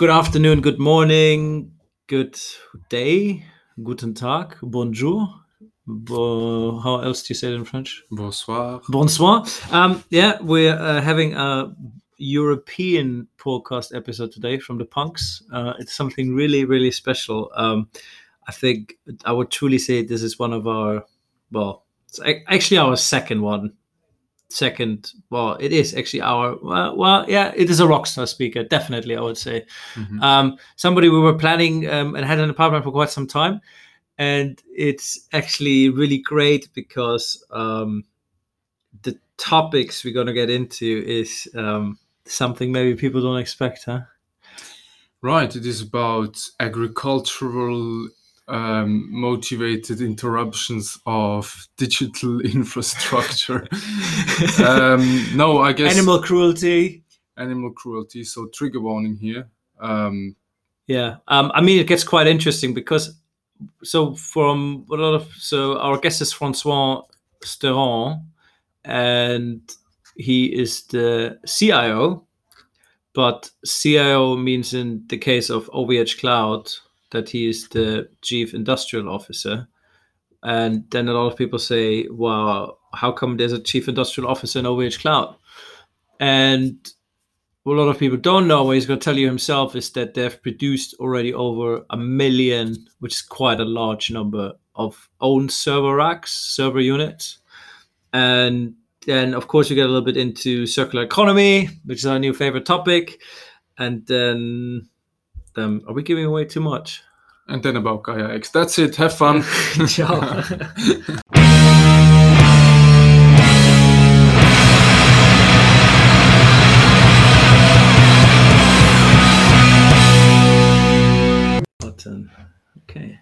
Good afternoon, good morning, good day, guten Tag, bonjour. Bo- how else do you say it in French? Bonsoir. Bonsoir. Um, yeah, we're uh, having a European podcast episode today from the Punks. Uh, it's something really, really special. Um, I think I would truly say this is one of our, well, it's actually our second one. Second, well, it is actually our, well, well yeah, it is a rockstar speaker, definitely, I would say. Mhm. Um, somebody we were planning um, and had in the pipeline for quite some time. And it's actually really great because um, the topics we're going to get into is um, something maybe people don't expect, huh? Right, it is about agricultural um, motivated interruptions of digital infrastructure. um, no, I guess Animal cruelty. animal cruelty. So trigger warning here. Um, Yeah, um, I mean it gets quite interesting because so from a lot of so our guest is Francois Stérin, and he is the CIO, but CIO means in the case of OVH Cloud that he is the chief industrial officer, and then a lot of people say, "Wow, how come there's a chief industrial officer in OVH Cloud?" And what a lot of people don't know, what he's going to tell you himself, is that they've produced already over a million, which is quite a large number of own server racks, server units. And then, of course, you get a little bit into circular economy, which is our new favorite topic. And then, um, are we giving away too much? and then about Gaia X. That's it. Have fun. Ciao. Button. Okay.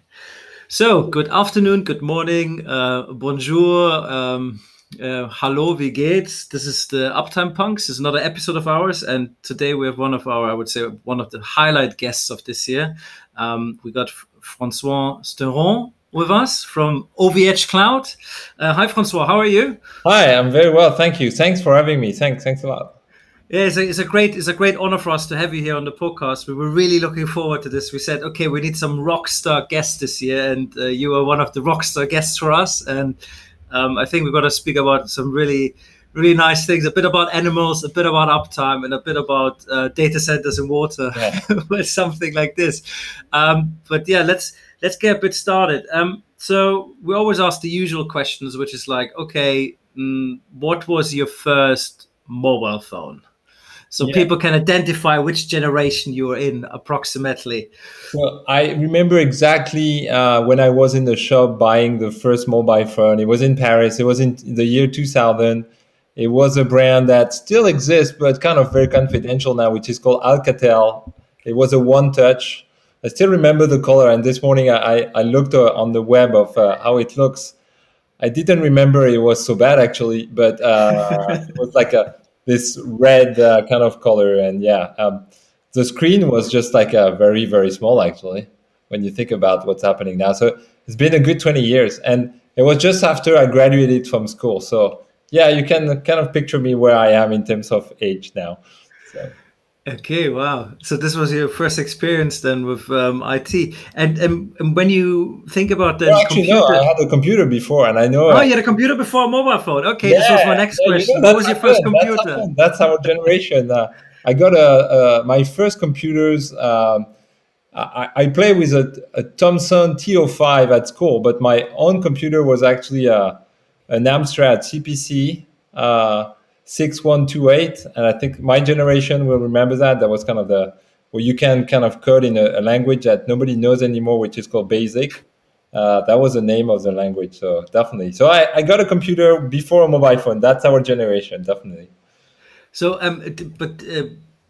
So, good afternoon, good morning, uh, bonjour, um, uh, hello, wie geht's? This is the Uptime Punks. It's another episode of ours, and today we have one of our, I would say, one of the highlight guests of this year. Um, we got Francois Stérin with us from OVH Cloud. Uh, hi, Francois. How are you? Hi, I'm very well, thank you. Thanks for having me. Thanks, thanks a lot. Yeah, it's a, it's a great it's a great honor for us to have you here on the podcast. We were really looking forward to this. We said, okay, we need some rock star guests this year, and uh, you are one of the rock star guests for us. And um, I think we've got to speak about some really really nice things. A bit about animals, a bit about uptime, and a bit about uh, data centers and water, Yeah. or something like this. Um, but yeah, let's let's get a bit started. Um, so we always ask the usual questions, which is like, okay, mm, what was your first mobile phone? So Yeah. people can identify which generation you are in approximately. Well, I remember exactly uh, when I was in the shop buying the first mobile phone. It was in Paris. It was in the year 2000. It was a brand that still exists, but kind of very confidential now, which is called Alcatel. It was a one touch. I still remember the color. And this morning I, I looked uh, on the web of uh, how it looks. I didn't remember it was so bad actually, but uh, it was like a this red uh, kind of color, and yeah, um, the screen was just like a very very small actually when you think about what's happening now. So it's been a good twenty years, and it was just after I graduated from school. So yeah, you can kind of picture me where I am in terms of age now. So. Okay, wow. So this was your first experience then with um, IT, and, and and when you think about the Well, actually, no, I had a computer before, and I know. Oh, you had a computer before a mobile phone. Okay, this was my next yeah, you know, question. what was your first happened. That's computer? happened. That's, our generation. Uh, I got a, a my first computers. Um, I, I play with a, a Thomson TO5 at school, but my own computer was actually a, an Amstrad CPC uh, 6128, and I think my generation will remember that. That was kind of the where you can kind of code in a, a language that nobody knows anymore, which is called BASIC. Uh, that was the name of the language, so definitely. So I, I got a computer before a mobile phone. That's our generation, definitely. So, um, but uh,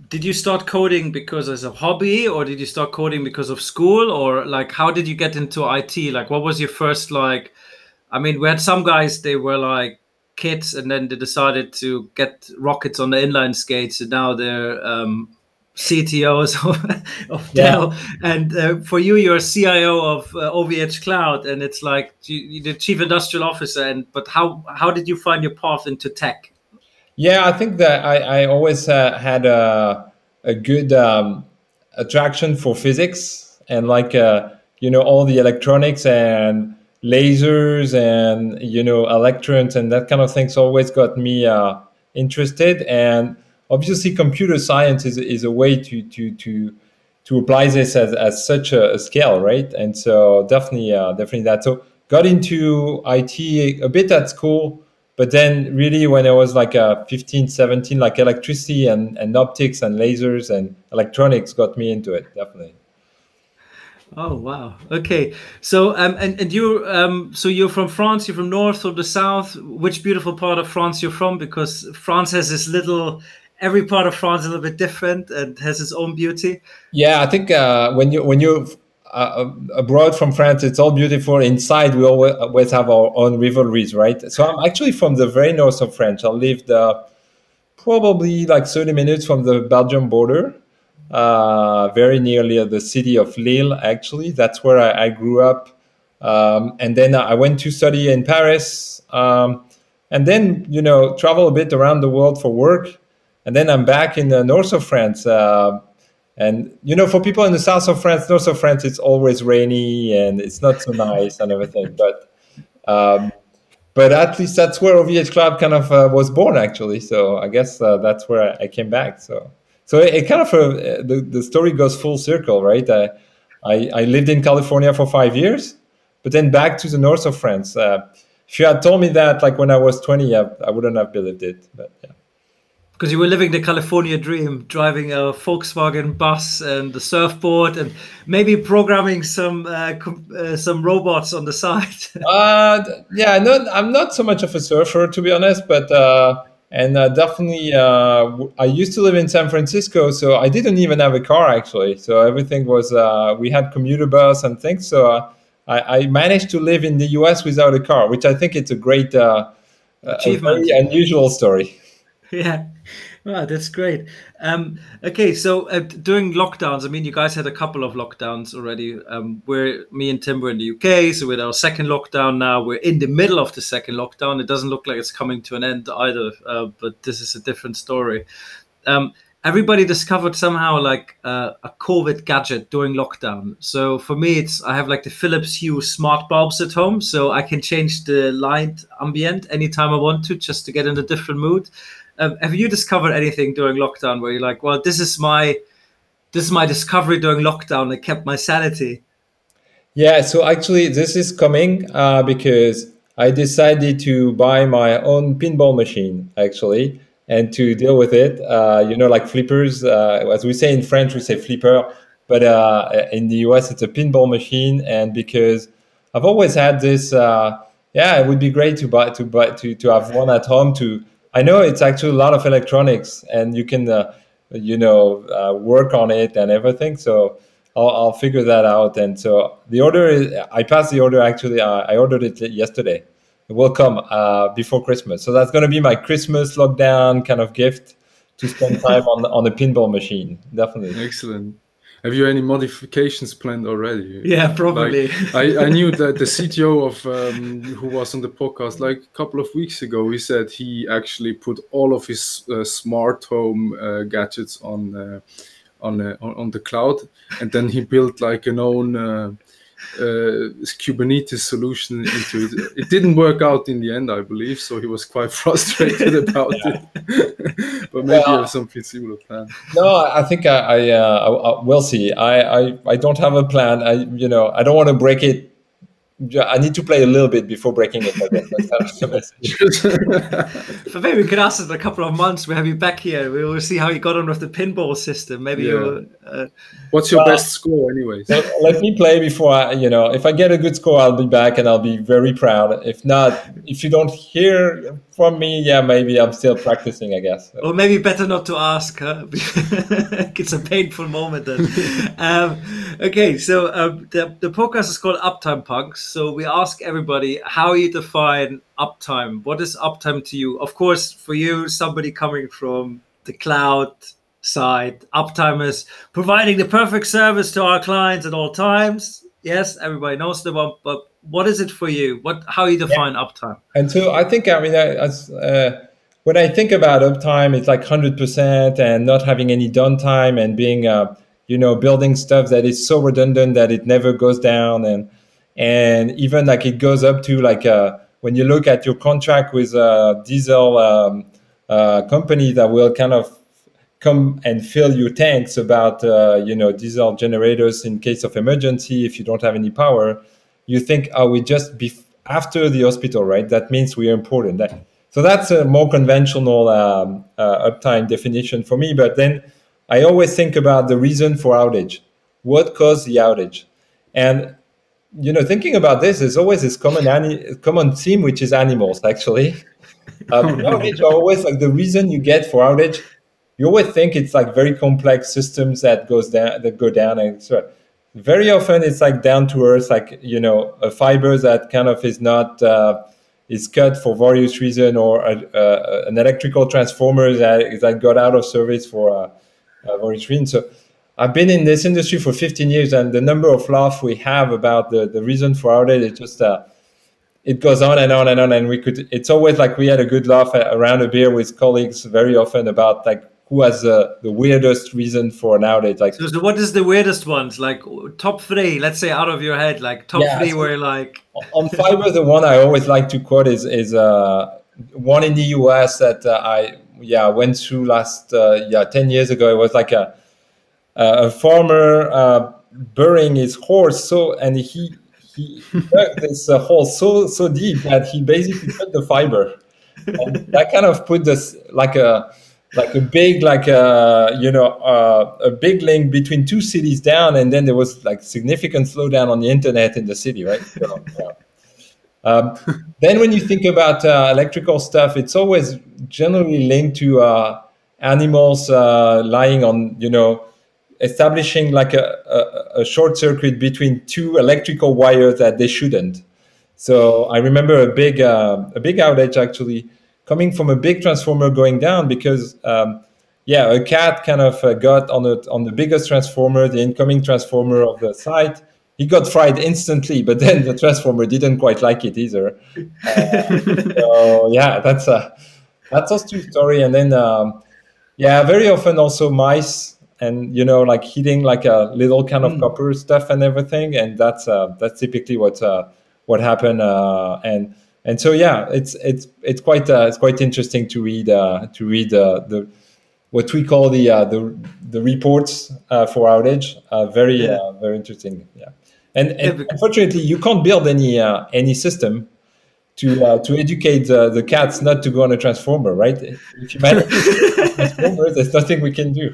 did you start coding because as a hobby, or did you start coding because of school, or like how did you get into IT? Like, what was your first like? I mean, we had some guys they were like kids, and then they decided to get rockets on the inline skates, and now they're um, CTOs of, of Yeah. Dell. And uh, for you, you're a CIO of uh, OVH Cloud, and it's like you, you're the chief industrial officer. And but how how did you find your path into tech? Yeah, I think that I, I always uh, had a, a good um, attraction for physics and like uh, you know all the electronics and lasers and you know electrons and that kind of things always got me uh, interested. And obviously computer science is, is a way to to to to apply this as, as such a, a scale right? And so definitely uh, definitely that. So got into it a bit at school but then really when i was like uh, 15 17 like electricity and, and optics and lasers and electronics got me into it definitely Oh wow. Okay. So um and, and you um so you're from France, you're from north or the south. Which beautiful part of France you're from? Because France has this little every part of France is a little bit different and has its own beauty. Yeah, I think uh, when you when you're uh, abroad from France, it's all beautiful. Inside, we always, always have our own rivalries, right? So I'm actually from the very north of France. I lived uh, probably like 30 minutes from the Belgium border uh, very nearly the city of Lille. Actually, that's where I, I grew up, um, and then I went to study in Paris, um, and then you know travel a bit around the world for work, and then I'm back in the north of France. Uh, and you know, for people in the south of France, north of France, it's always rainy and it's not so nice and everything. But um, but at least that's where OVH Cloud kind of uh, was born, actually. So I guess uh, that's where I, I, came back. So so it, it kind of uh, the, the story goes full circle, right? I, I, I lived in California for five years, but then back to the north of France. Uh, if you had told me that like when I was 20, I, I wouldn't have believed it. But yeah. Because you were living the California dream, driving a Volkswagen bus and the surfboard, and maybe programming some uh, com- uh, some robots on the side. uh, yeah, no, I'm not so much of a surfer to be honest, but uh, and uh, definitely uh, i used to live in san francisco so i didn't even have a car actually. So everything was uh, we had commuter bus and things so uh, I, I, managed to live in the us without a car which i think it's a great uh, achievement. unusual story. Yeah Wow, that's great. Um, okay, so uh, during lockdowns, I mean, you guys had a couple of lockdowns already. Um, we're me and Tim were in the UK, so with our second lockdown now, we're in the middle of the second lockdown. It doesn't look like it's coming to an end either, uh, but this is a different story. Um, everybody discovered somehow like uh, a COVID gadget during lockdown. So for me, it's I have like the Philips Hue smart bulbs at home, so I can change the light ambient anytime I want to, just to get in a different mood. Um, have you discovered anything during lockdown where you're like, well, this is my this is my discovery during lockdown that kept my sanity? Yeah, so actually, this is coming uh, because I decided to buy my own pinball machine actually, and to deal with it. Uh, you know, like flippers, uh, as we say in French, we say flipper, but uh, in the US, it's a pinball machine. And because I've always had this, uh, yeah, it would be great to buy to buy to to have one at home to I know it's actually a lot of electronics, and you can, uh, you know, uh, work on it and everything. So I'll, I'll, figure that out. And so the order is, I passed the order actually. Uh, I ordered it yesterday. It will come uh, before Christmas. So that's going to be my Christmas lockdown kind of gift to spend time on on the pinball machine. Definitely. Excellent. Have you any modifications planned already? Yeah, probably. Like, I, I knew that the CTO of um, who was on the podcast like a couple of weeks ago, he said he actually put all of his uh, smart home uh, gadgets on uh, on, uh, on the cloud, and then he built like an own uh, Kubernetes solution into it. It didn't work out in the end, I believe. So he was quite frustrated about it. but maybe well, you have something similar plan. No, I think I, I, uh, I, we'll see. I, I, I don't have a plan. I, you know, I don't want to break it I need to play a little bit before breaking it. but maybe we could ask in a couple of months. We have you back here. We will see how you got on with the pinball system. Maybe yeah. you'll. Uh, What's your well, best score, anyways? let me play before I, you know. If I get a good score, I'll be back and I'll be very proud. If not, if you don't hear from me, yeah, maybe I'm still practicing. I guess. Or maybe better not to ask. Huh? it's a painful moment then. um, okay, so um, the the podcast is called Uptime Punks so we ask everybody how you define uptime. What is uptime to you? Of course, for you, somebody coming from the cloud side, uptime is providing the perfect service to our clients at all times. Yes, everybody knows the one, but what is it for you? What how you define yeah. uptime? And so I think I mean as uh, when I think about uptime, it's like hundred percent and not having any downtime and being uh, you know building stuff that is so redundant that it never goes down and and even like it goes up to like uh, when you look at your contract with a diesel um, uh, company that will kind of come and fill your tanks about uh, you know diesel generators in case of emergency if you don't have any power you think oh we just be after the hospital right? That means we are important. That, so that's a more conventional um, uh, uptime definition for me. But then i always think about the reason for outage. What caused the outage? And you know thinking about this is always this common ani- common theme which is animals actually. Um, outage are always like the reason you get for outage you always think it's like very complex systems that goes down that go down and so very often it's like down to earth like you know a fiber that kind of is not uh, is cut for various reason or a, a, an electrical transformer that, that got out of service for uh, various reason so I've been in this industry for 15 years, and the number of laughs we have about the, the reason for outage, it just uh, it goes on and on and on. And we could, it's always like we had a good laugh around a beer with colleagues very often about like who has uh, the weirdest reason for an outage. Like, so, so, what is the weirdest ones? Like top three, let's say out of your head, like top yeah, three so where like on fiber, the one I always like to quote is is uh, one in the US that uh, I yeah went through last uh, yeah 10 years ago. It was like a a farmer uh, burying his horse so and he he dug this uh, hole so so deep that he basically cut the fiber and that kind of put this like a like a big like a you know uh, a big link between two cities down and then there was like significant slowdown on the internet in the city right so, yeah. um, then when you think about uh, electrical stuff it's always generally linked to uh, animals lying on you know establishing like a, a, a, short circuit between two electrical wires that they shouldn't. So I remember a big uh, a big outage actually coming from a big transformer going down because um, yeah a cat kind of uh, got on the on the biggest transformer the incoming transformer of the site. He got fried instantly but then the transformer didn't quite like it either. Uh, so yeah that's a that's a true story. And then um, yeah very often also mice and you know like heating like a little kind of mm. copper stuff and everything and that's uh, that's typically what uh, what happened uh, and and so yeah it's it's it's quite uh, it's quite interesting to read uh, to read uh, the what we call the the the reports for outage very yeah. very interesting yeah and, and unfortunately you can't build any any system to uh, to educate uh, the cats not to go on a transformer, right? If you manage transformer, there's nothing we can do.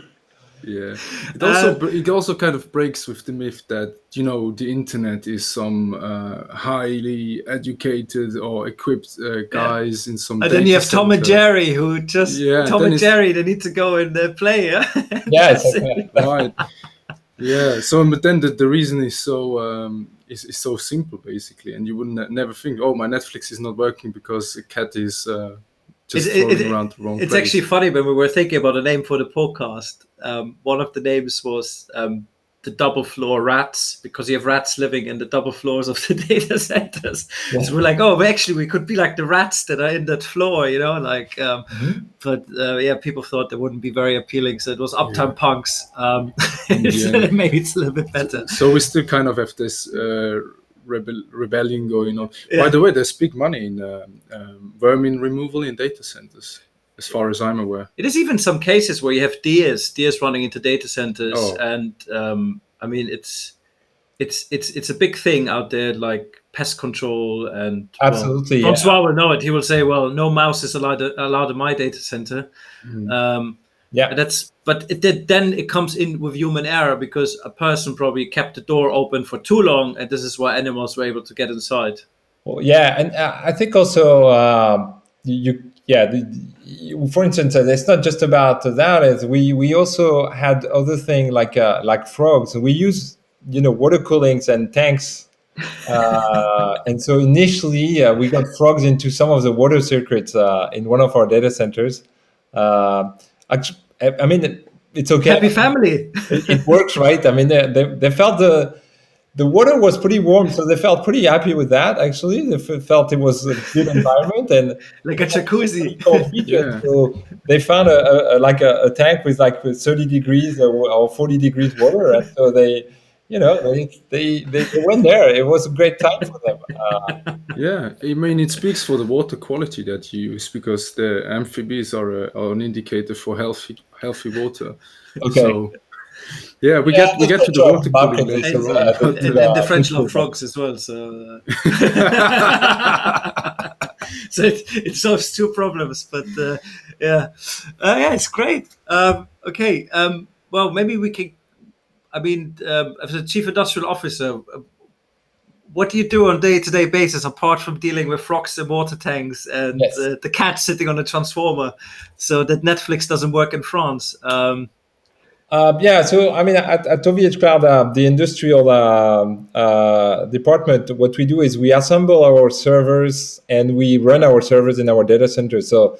Yeah, it also uh, it also kind of breaks with the myth that you know the internet is some uh, highly educated or equipped uh, guys yeah. in some. And then you have center. Tom and Jerry who just yeah, Tom and Jerry they need to go and uh, play. Yeah, yeah, right. Yeah, so but then the, the reason is so um, is, is so simple basically, and you wouldn't never think, oh, my Netflix is not working because a cat is uh, just it, it, around the wrong It's place. actually funny when we were thinking about a name for the podcast. Um, one of the names was um, the double floor rats because you have rats living in the double floors of the data centers. Yeah. So we're like, oh, actually, we could be like the rats that are in that floor, you know, like. Um, mm-hmm. But uh, yeah, people thought they wouldn't be very appealing, so it was Uptime yeah. Punks. Um, yeah. maybe it's a little bit better. So we still kind of have this. Uh, rebel- rebellion going on. Yeah. By the way, there's big money in uh, um, vermin removal in data centers, as far as I'm aware. It is even some cases where you have deers, deers running into data centers, oh. and um, I mean it's it's it's it's a big thing out there, like pest control and absolutely. Well, Francois yeah. will know it. He will say, "Well, no mouse is allowed allowed in my data center." Mm. Um, yeah, that's but it, did, then it comes in with human error because a person probably kept the door open for too long, and this is why animals were able to get inside. Well, yeah, and uh, I think also uh, you, yeah, the, for instance, uh, it's not just about that. Is we we also had other thing like uh, like frogs. We use you know water coolings and tanks. uh, and so initially, uh, we got frogs into some of the water circuits uh, in one of our data centers. Uh, actually, I mean, it's okay. Happy family. it, it, works, right? I mean, they, they, they, felt the the water was pretty warm, so they felt pretty happy with that. Actually, they felt it was a good environment and like a jacuzzi. yeah. So they found a, a like a, a, tank with like 30 degrees or 40 degrees water, and so they, you know, they they, they went there. It was a great time for them. Uh, yeah, I mean, it speaks for the water quality that you use because the amphibies are, a, are an indicator for healthy healthy water. Okay. So, yeah, we yeah, get we get to the water cooling later on. Uh, and, and, and, the French love frogs as well. So, uh, so it, it, solves two problems. But uh, yeah, uh, yeah, it's great. Um, okay, um, well, maybe we can. I mean, um, as a chief industrial officer, what do you do on a day-to-day basis apart from dealing with frogs and water tanks and yes. uh, the cat sitting on a transformer so that netflix doesn't work in france um, uh, yeah, so I mean, at, at OVH Cloud, uh, the industrial uh, uh, department, what we do is we assemble our servers and we run our servers in our data center. So,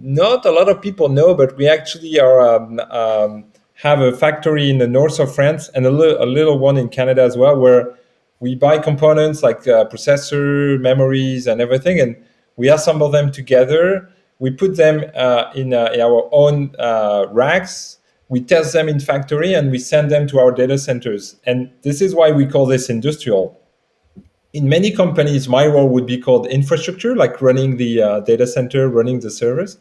not a lot of people know, but we actually are um, um, have a factory in the north of France and a, li- a, little one in Canada as well, where we buy components like uh, processor, memories, and everything, and we assemble them together. We put them uh, in, in, our own racks we test them in factory and we send them to our data centers. And this is why we call this industrial. In many companies, my role would be called infrastructure, like running the uh, data center, running the servers.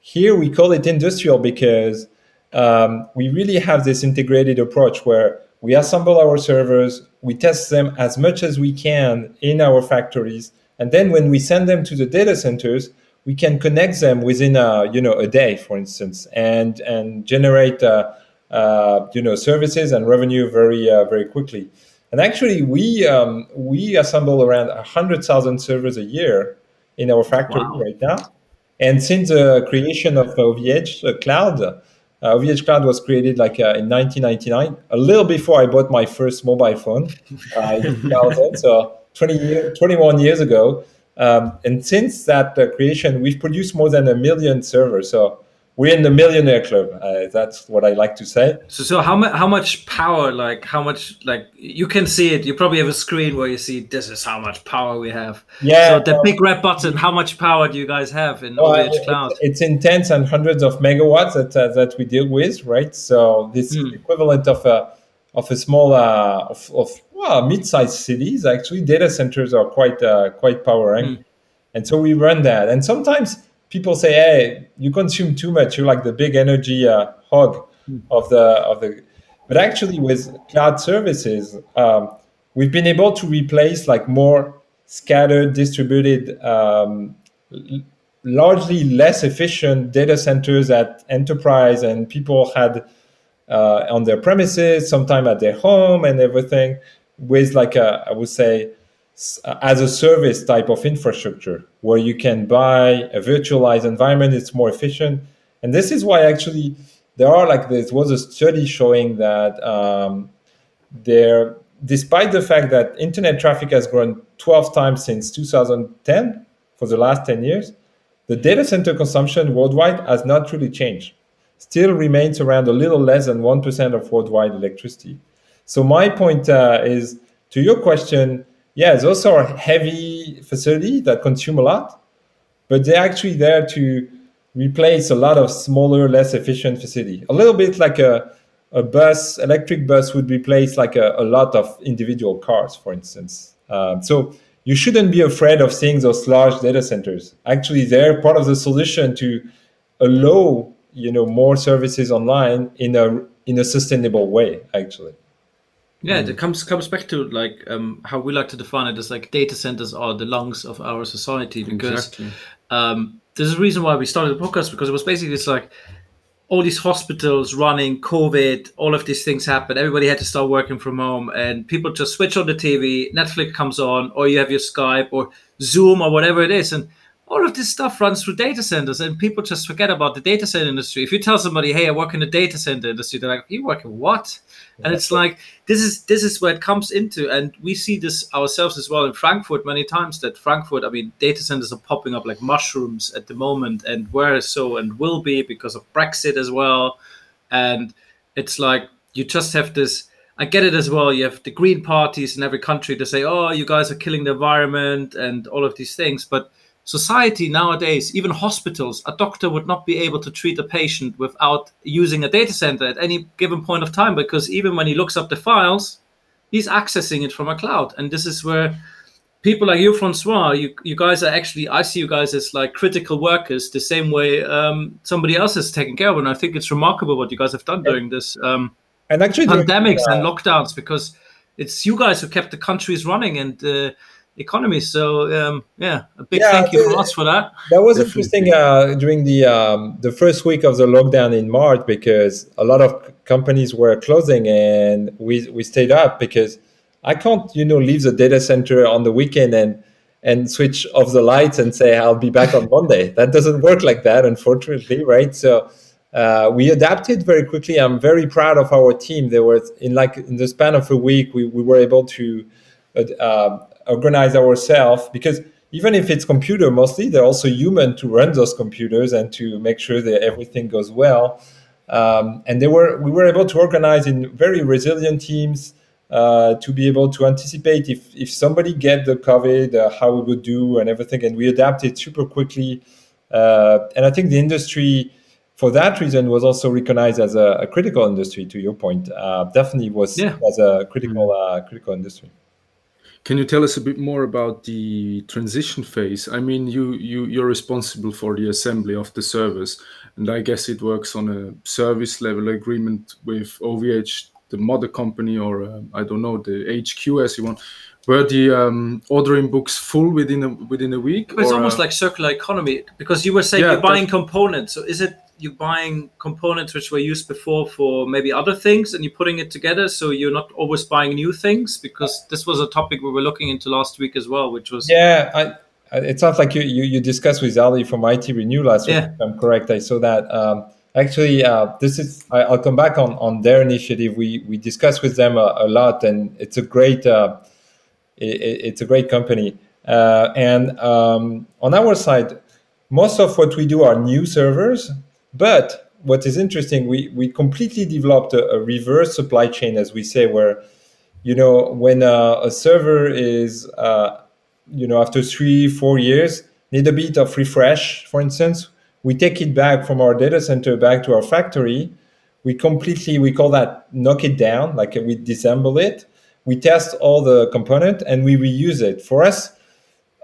Here we call it industrial because um, we really have this integrated approach where we assemble our servers, we test them as much as we can in our factories, and then when we send them to the data centers, we can connect them within a you know a day, for instance, and and generate uh, uh, you know services and revenue very uh, very quickly. And actually, we um, we assemble around hundred thousand servers a year in our factory wow. right now. And since the creation of OVH Cloud, uh, OVH Cloud was created like uh, in 1999, a little before I bought my first mobile phone. Uh, so 20 year, 21 years ago. Um, and since that uh, creation, we've produced more than a million servers. So we're in the millionaire club. Uh, that's what I like to say. So, so how much? How much power? Like how much? Like you can see it. You probably have a screen where you see this is how much power we have. Yeah. So the big red button. How much power do you guys have in well, OVH Cloud? It's, it's in tens and hundreds of megawatts that uh, that we deal with, right? So this mm. equivalent of a of a small uh, of, of well, mid-sized cities actually data centers are quite uh, quite powering, mm. and so we run that. And sometimes people say, "Hey, you consume too much. You're like the big energy uh, hog mm. of the of the." But actually, with cloud services, um, we've been able to replace like more scattered, distributed, um, largely less efficient data centers at enterprise, and people had. Uh, on their premises, sometime at their home and everything with like a, I would say, as a service type of infrastructure where you can buy a virtualized environment, it's more efficient. And this is why actually there are like there was a study showing that um, there, despite the fact that internet traffic has grown 12 times since 2010 for the last 10 years, the data center consumption worldwide has not really changed. Still remains around a little less than 1% of worldwide electricity. So my point uh, is to your question. Yeah, those are heavy facilities that consume a lot, but they're actually there to replace a lot of smaller, less efficient facility. A little bit like a a bus, electric bus would replace like a, a lot of individual cars, for instance. Um, so you shouldn't be afraid of seeing those large data centers. Actually, they're part of the solution to allow you know more services online in a in a sustainable way. Actually. Yeah, it comes comes back to like um, how we like to define it as like data centers are the lungs of our society because exactly. um, there's a reason why we started the podcast because it was basically it's like all these hospitals running COVID, all of these things happen. Everybody had to start working from home, and people just switch on the TV. Netflix comes on, or you have your Skype or Zoom or whatever it is, and all of this stuff runs through data centers and people just forget about the data center industry if you tell somebody hey i work in the data center industry they're like you work in what and it's like this is this is where it comes into and we see this ourselves as well in frankfurt many times that frankfurt i mean data centers are popping up like mushrooms at the moment and where so and will be because of brexit as well and it's like you just have this I get it as well. You have the green parties in every country to say, "Oh, you guys are killing the environment" and all of these things. But society nowadays, even hospitals, a doctor would not be able to treat a patient without using a data center at any given point of time because even when he looks up the files, he's accessing it from a cloud. And this is where people like you, Francois, you, you guys are actually, I see you guys as like critical workers the same way um, somebody else is taking care of. And I think it's remarkable what you guys have done during this. Um, and actually pandemics uh, and lockdowns because it's you guys who kept the countries running and uh, economy. So um, yeah, a big yeah, thank you from us for that. That was Definitely. interesting uh, during the um, the first week of the lockdown in March because a lot of companies were closing and we we stayed up because I can't you know leave the data center on the weekend and and switch off the lights and say I'll be back on Monday. That doesn't work like that, unfortunately, right? So uh, we adapted very quickly. I'm very proud of our team. There was in like in the span of a week, we, we were able to uh, organize ourselves because even if it's computer mostly, they're also human to run those computers and to make sure that everything goes well. Um, and they were we were able to organize in very resilient teams uh, to be able to anticipate if if somebody get the COVID, uh, how we would do and everything. And we adapted super quickly. Uh, and I think the industry for that reason was also recognized as a, a critical industry to your point uh, definitely was yeah. as a critical mm-hmm. uh, critical industry can you tell us a bit more about the transition phase i mean you you you're responsible for the assembly of the servers and i guess it works on a service level agreement with ovh the mother company or uh, i don't know the hq as you want were the um, ordering books full within a within a week? It's or, almost uh, like circular economy because you were saying yeah, you're buying components. So is it you're buying components which were used before for maybe other things and you're putting it together so you're not always buying new things? Because this was a topic we were looking into last week as well which was yeah I, it sounds like you, you, you discussed with ali from ITRenew last yeah. week if i'm correct i saw that um, actually uh, this is I, will come back on, on their initiative. We we discussed with them a, a lot and it's a great uh, it, it's a great company. Uh, and um, on our side most of what we do are new servers but what is interesting, we, we completely developed a, a reverse supply chain, as we say, where, you know, when a server is, uh, you know, after three, four years, need a bit of refresh, for instance, we take it back from our data center back to our factory. We completely, we call that knock it down, like we disassemble it. We test all the component and we reuse it. For us,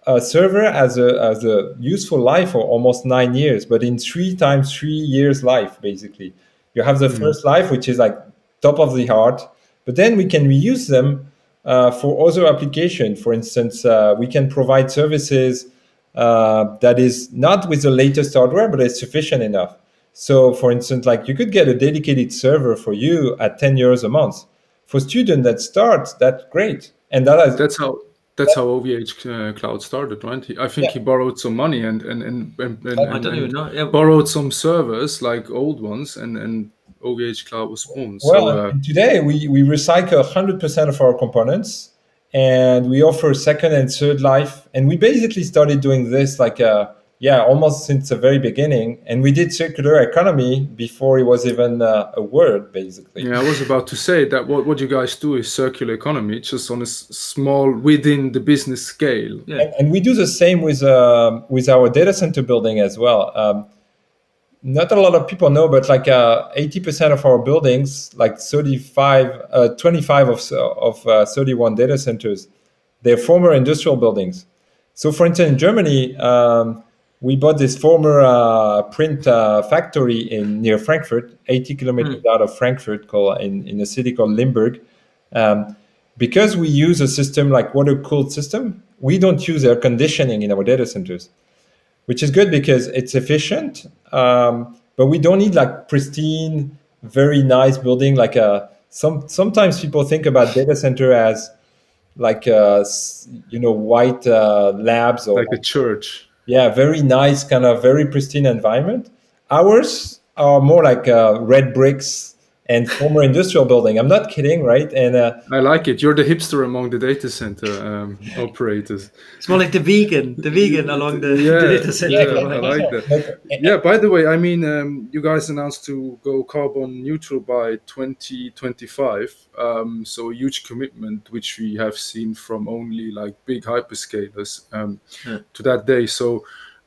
a server has a, has a useful life for almost nine years, but in three times three years life, basically. You have the mm-hmm. first life, which is like top of the heart, but then we can reuse them uh, for other application. For instance, uh, we can provide services uh, that is not with the latest hardware, but it's sufficient enough. So, for instance, like you could get a dedicated server for you at 10 euros a month. For student that starts, that's great. And that is, that's how that's how OVH uh, Cloud started, right? He, I think yeah. he borrowed some money and and and, and, and, I don't even know. Yeah. borrowed some servers like old ones, and and OVH Cloud was born. Well, so, uh, today we we recycle 100% of our components, and we offer second and third life. And we basically started doing this like uh, yeah, almost since the very beginning. And we did circular economy before it was even uh, a word, basically. Yeah, I was about to say that what, what you guys do is circular economy, just on a s- small within the business scale. Yeah. And, and we do the same with uh, with our data center building as well. Um, not a lot of people know, but like uh, 80% of our buildings, like 35, uh, 25 of, of uh, 31 data centers, they're former industrial buildings. So, for instance, in Germany, um, we bought this former uh, print uh, factory in near Frankfurt, 80 kilometers mm. out of Frankfurt, called in, in a city called Limburg. Um, because we use a system like water cooled system, we don't use air conditioning in our data centers, which is good because it's efficient. Um, but we don't need like pristine, very nice building. Like a uh, some sometimes people think about data center as like uh, you know white uh, labs or like a church yeah, very nice, kind of very pristine environment. Ours are more like uh, red bricks and former industrial building. I'm not kidding, right? And uh, I like it. You're the hipster among the data center um, operators. It's more like the vegan, the vegan along the, yeah, the data center. Yeah, I like that. yeah. By the way, I mean, um, you guys announced to go carbon neutral by 2025. Um, so a huge commitment, which we have seen from only like big hyperscalers um, yeah. to that day. So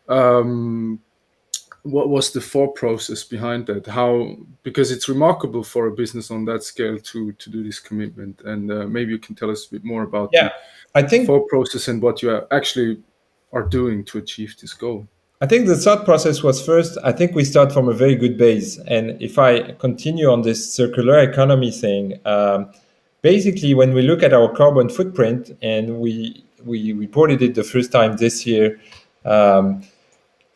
um, what was the thought process behind that? How because it's remarkable for a business on that scale to to do this commitment. And uh, maybe you can tell us a bit more about yeah i think thought process and what you are actually are doing to achieve this goal. I think the thought process was first i think we start from a very good base. And if i continue on this circular economy thing um, basically when we look at our carbon footprint and we we reported it the first time this year um,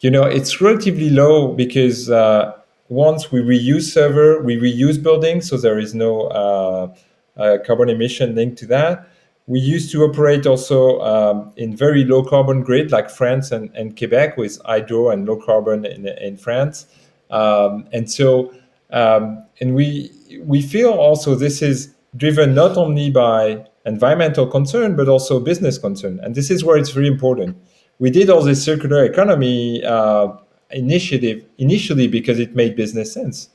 you know, it's relatively low because uh, once we reuse server, we reuse buildings, so there is no uh, uh, carbon emission linked to that. We used to operate also um, in very low carbon grid like France and, and Quebec with hydro and low carbon in, in France. Um, and so, um, and we we feel also this is driven not only by environmental concern but also business concern, and this is where it's very important we did all this circular economy uh, initiative initially because it made business sense.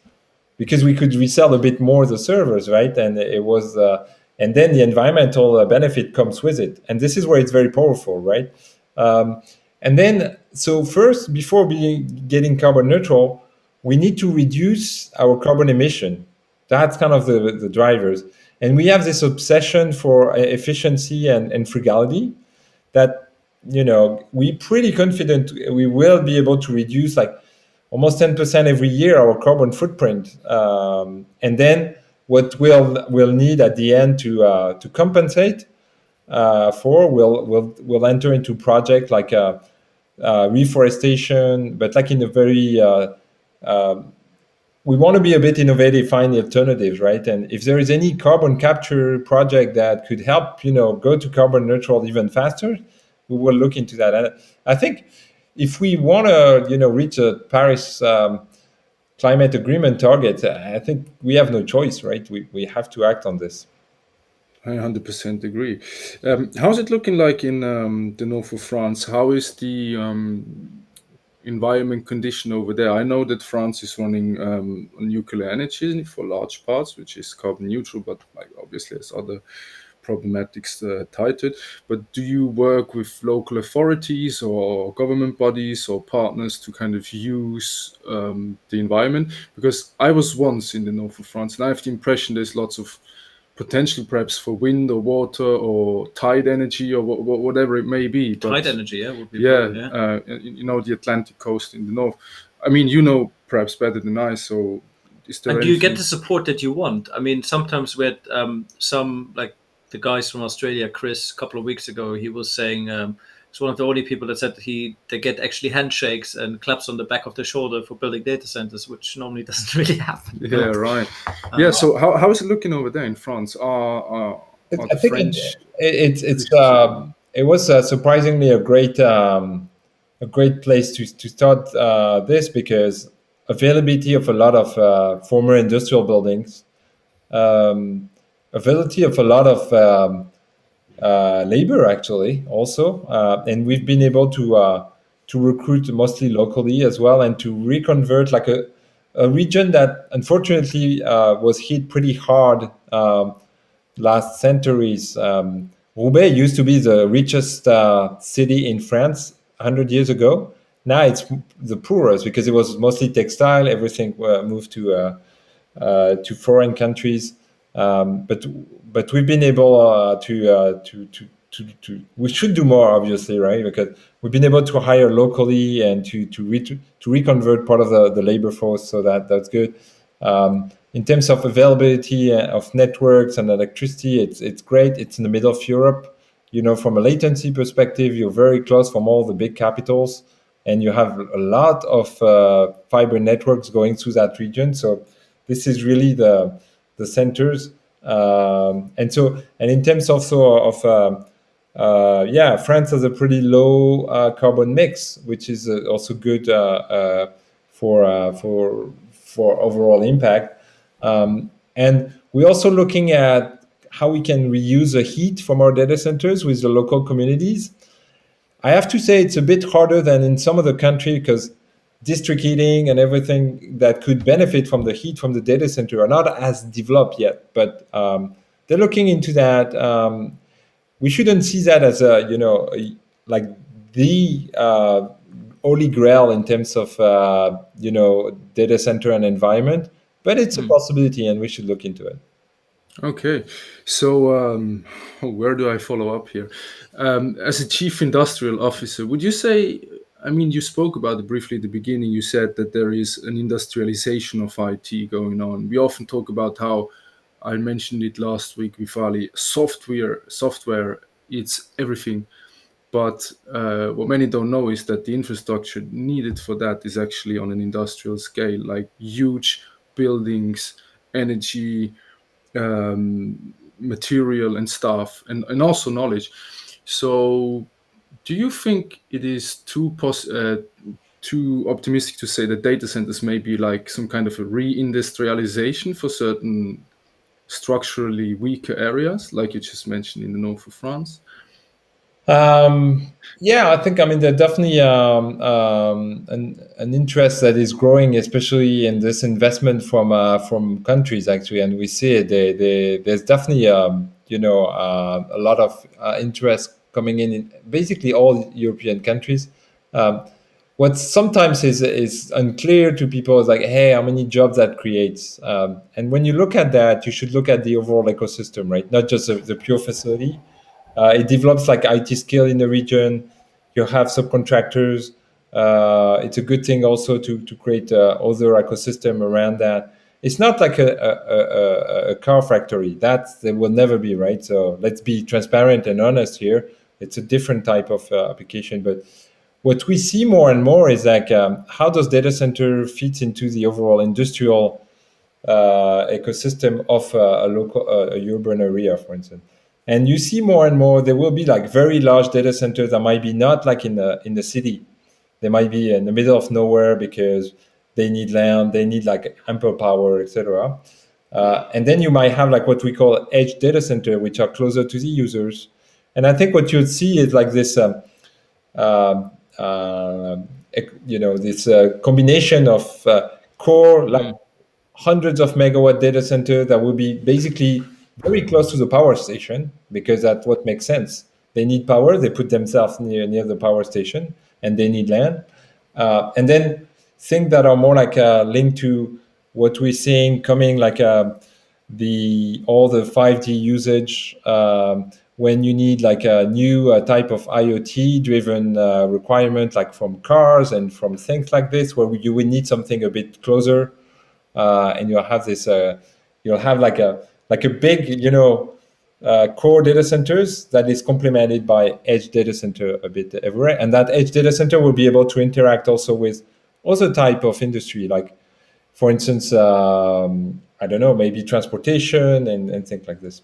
Because we could resell a bit more the servers right? And it was uh, and then the environmental uh, benefit comes with it. And this is where it's very powerful right? Um, and then so first before being getting carbon neutral we need to reduce our carbon emission. That's kind of the, the drivers. And we have this obsession for efficiency and, and frugality that you know, we're pretty confident we will be able to reduce like almost 10% every year our carbon footprint. Um, and then what we'll, we'll need at the end to, uh, to compensate uh, for, we'll, we'll, we'll enter into project like a, a reforestation, but like in a very, uh, um, we want to be a bit innovative, find the alternatives, right? And if there is any carbon capture project that could help, you know, go to carbon neutral even faster, we will look into that. And I think if we want to, you know, reach a Paris um, climate agreement target, I think we have no choice, right? We we have to act on this. I 100% agree. Um, how's it looking like in um, the north of France? How is the um, environment condition over there? I know that France is running um, nuclear energy for large parts, which is carbon neutral, but like obviously there's other problematics uh, tied to it. But do you work with local authorities or government bodies or partners to kind of use um, the environment? Because I was once in the north of France and I have the impression there's lots of potential perhaps for wind or water or tide energy or whatever it may be. But tide energy, yeah, yeah, yeah. Uh, you know the Atlantic coast in the north. I mean, you know perhaps better than I. So, and do you get the support that you want? I mean, sometimes we had um, some like the guys from Australia, Chris, a couple of weeks ago, he was saying um, he's one of the only people that said that he they get actually handshakes and claps on the back of the shoulder for building data centers, which normally doesn't really happen. Yeah, right. Um, yeah. So how, how is it looking over there in France? Are, are, are I think French it, it, it's uh, it was uh, surprisingly a great um, a great place to to start uh, this because availability of a lot of uh, former industrial buildings. Um, availability of a lot of um, uh, labor actually also, uh, and we've been able to uh, to recruit mostly locally as well, and to reconvert like a a region that unfortunately uh, was hit pretty hard um, last centuries. Um, Roubaix used to be the richest uh, city in France 100 years ago. Now it's the poorest because it was mostly textile. Everything uh, moved to to foreign countries. Um, but but we've been able uh, to, uh, to, to to to we should do more obviously right? Because we've been able to hire locally and to to re- to reconvert part of the, the labor force so that that's good. Um, in terms of availability uh, of networks and electricity it's it's great. It's in the middle of Europe. You know from a latency perspective you're very close from all the big capitals and you have a lot of uh, fiber networks going through that region. So this is really the the centers. Um, and so, and in terms also of, uh, uh, yeah, France has a pretty low uh, carbon mix, which is uh, also good uh, uh, for for for overall impact. Um, And we're also looking at how we can reuse the heat from our data centers with the local communities. I have to say it's a bit harder than in some other country because district heating and everything that could benefit from the heat from the data center are not as developed yet. But um, they're looking into that. Um, we shouldn't see that as a you know like the uh, holy grail in terms of uh, you know data center and environment, but it's a hmm. possibility, and we should look into it. Okay, so um, where do I follow up here? Um, as a chief industrial officer, would you say? I mean, you spoke about it briefly at the beginning. You said that there is an industrialization of IT going on. We often talk about how I mentioned it last week with Ali. Software, software, it's everything. But uh, what many don't know is that the infrastructure needed for that is actually on an industrial scale, like huge buildings, energy, um, material, and stuff, and, and also knowledge. So, do you think it is too pos- uh, too optimistic to say that data centers may be like some kind of a re-industrialization for certain structurally weaker areas, like you just mentioned in the north of France? Um, yeah, I think I mean there's definitely um, um, an, an interest that is growing, especially in this investment from uh, from countries actually, and we see it. They, they, there's definitely um, you know uh, a lot of uh, interest coming in in basically all European countries. Um, what sometimes is is unclear to people is like, hey, how many jobs that creates? Um, and when you look at that, you should look at the overall ecosystem, right? Not just the, the pure facility. Uh, it develops like IT skill in the region. You have subcontractors. Uh, it's a good thing also to to create uh, other ecosystem around that. It's not like a, a, a, a car factory. That there will never be, right? So let's be transparent and honest here. It's a different type of uh, application, but what we see more and more is like um, how does data center fit into the overall industrial uh, ecosystem of uh, a local uh, a urban area, for instance. And you see more and more there will be like very large data centers that might be not like in the in the city. They might be in the middle of nowhere because they need land, they need like ample power, etc. Uh, and then you might have like what we call edge data center, which are closer to the users. And I think what you'd see is like this, um, uh, uh, you know, this uh, combination of uh, core like mm. hundreds of megawatt data center that will be basically very close to the power station because that's what makes sense. They need power. They put themselves near near the power station, and they need land. Uh, and then things that are more like uh, linked to what we're seeing coming, like uh, the all the 5G usage. Um, when you need like a new uh, type of IoT driven uh, requirement, like from cars and from things like this, where you would need something a bit closer, uh, and you'll have this, you'll have like a like a big, you know, uh, core data centers that is complemented by edge data center a bit everywhere. And that edge data center will be able to interact also with other type of industry, like, for instance, um, I don't know, maybe transportation and, and things like this.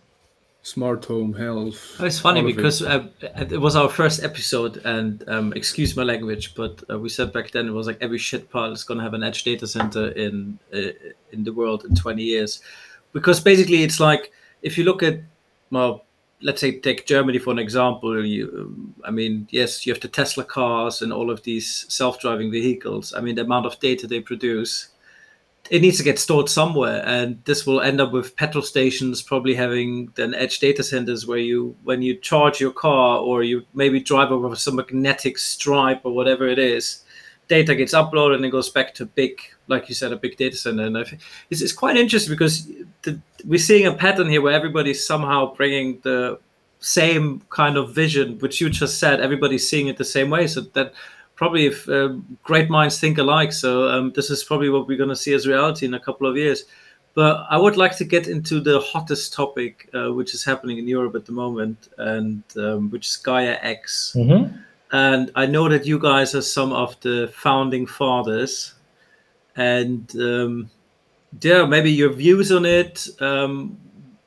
Smart home health. Oh, it's funny because it. Uh, it. was our first episode, and um, excuse my language, but uh, we said back then it was like every shit pile is going to have an edge data center in uh, in the world in 20 years because basically it's like if you look at well let's say take germany for an example you i mean yes you have the tesla cars and all of these self-driving vehicles i mean the amount of data they produce it needs to get stored somewhere and this will end up with petrol stations probably having then edge data centers where you when you charge your car or you maybe drive over some magnetic stripe or whatever it is data gets uploaded and it goes back to big, like you said, a big data center. And I think it's, it's quite interesting because the, we're seeing a pattern here where everybody's somehow bringing the same kind of vision, which you just said, everybody's seeing it the same way. So that probably if um, great minds think alike. So um, this is probably what we're going to see as reality in a couple of years. But I would like to get into the hottest topic, uh, which is happening in Europe at the moment, and um, which is Gaia X. Mm-hmm and I know that you guys are some of the founding fathers, and um, yeah, maybe your views on it. Um,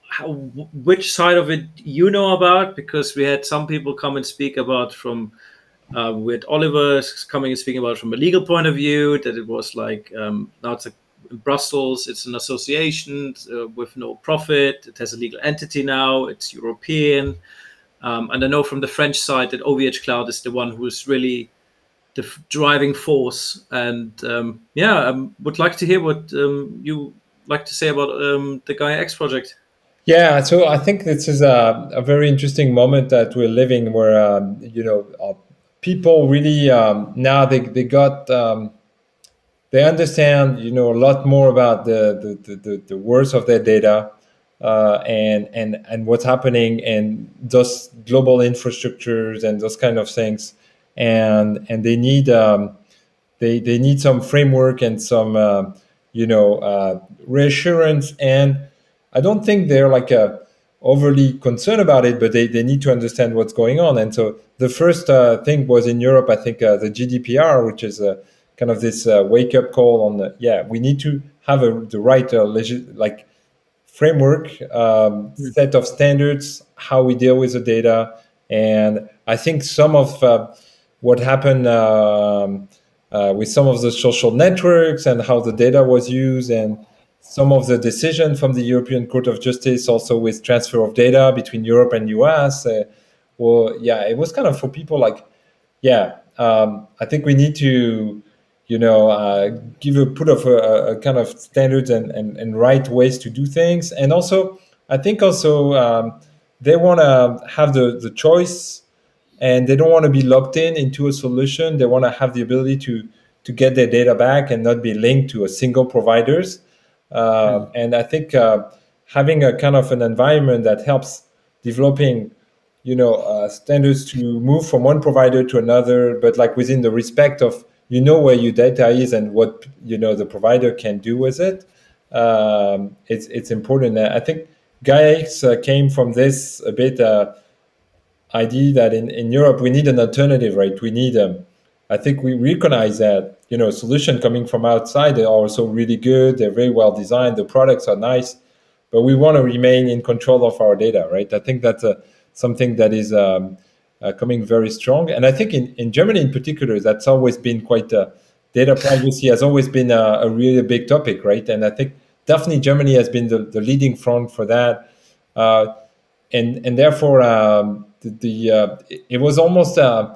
how, which side of it you know about? Because we had some people come and speak about from uh, with Oliver coming and speaking about it from a legal point of view that it was like um, now it's a in Brussels. It's an association uh, with no profit. It has a legal entity now. It's European. Um, and I know from the French side that OVH Cloud is the one who is really the f- driving force. And um, yeah, I would like to hear what um, you like to say about um, the Gaia X project. Yeah, so I think this is a, a very interesting moment that we're living where, you know, people really now they, they got they understand you know a lot more about the the, the, the worth of their data uh, and and and what's happening in those global infrastructures and those kind of things. And and they need um, they they need some framework and some uh, you know uh, reassurance. And I don't think they're like a overly concerned about it, but they, they need to understand what's going on. And so the first uh, thing was in Europe, I think uh, the GDPR, which is a kind of this uh, wake up call on the, yeah we need to have a, the right uh, legi- like framework um, mm. set of standards how we deal with the data and i think some of uh, what happened um, uh, with some of the social networks and how the data was used and some of the decision from the european court of justice also with transfer of data between europe and us uh, well yeah it was kind of for people like yeah um, i think we need to you know, uh, give a put of a, a, kind of standards and, and, and right ways to do things. And also, I think also um, they want to have the, the choice and they don't want to be locked in into a solution. They want to have the ability to, to get their data back and not be linked to a single providers. Mm. And I think uh, having a kind of an environment that helps developing you know uh, standards to move from one provider to another but like within the respect of you know where your data is and what you know the provider can do with it. Um, it's it's important. I think GaiaX uh, came from this a bit uh, idea that in, in Europe we need an alternative, right? We need um, I think we recognize that you know solution coming from outside they are also really good. They're very well designed. The products are nice, but we want to remain in control of our data, right? I think that's uh, something that is um, uh, coming very strong. And I think in, in Germany in particular, that's always been quite uh, data privacy has always been a, a, really big topic, right? And I think definitely Germany has been the, the leading front for that. Uh, and and therefore um, the, the uh, it was almost uh,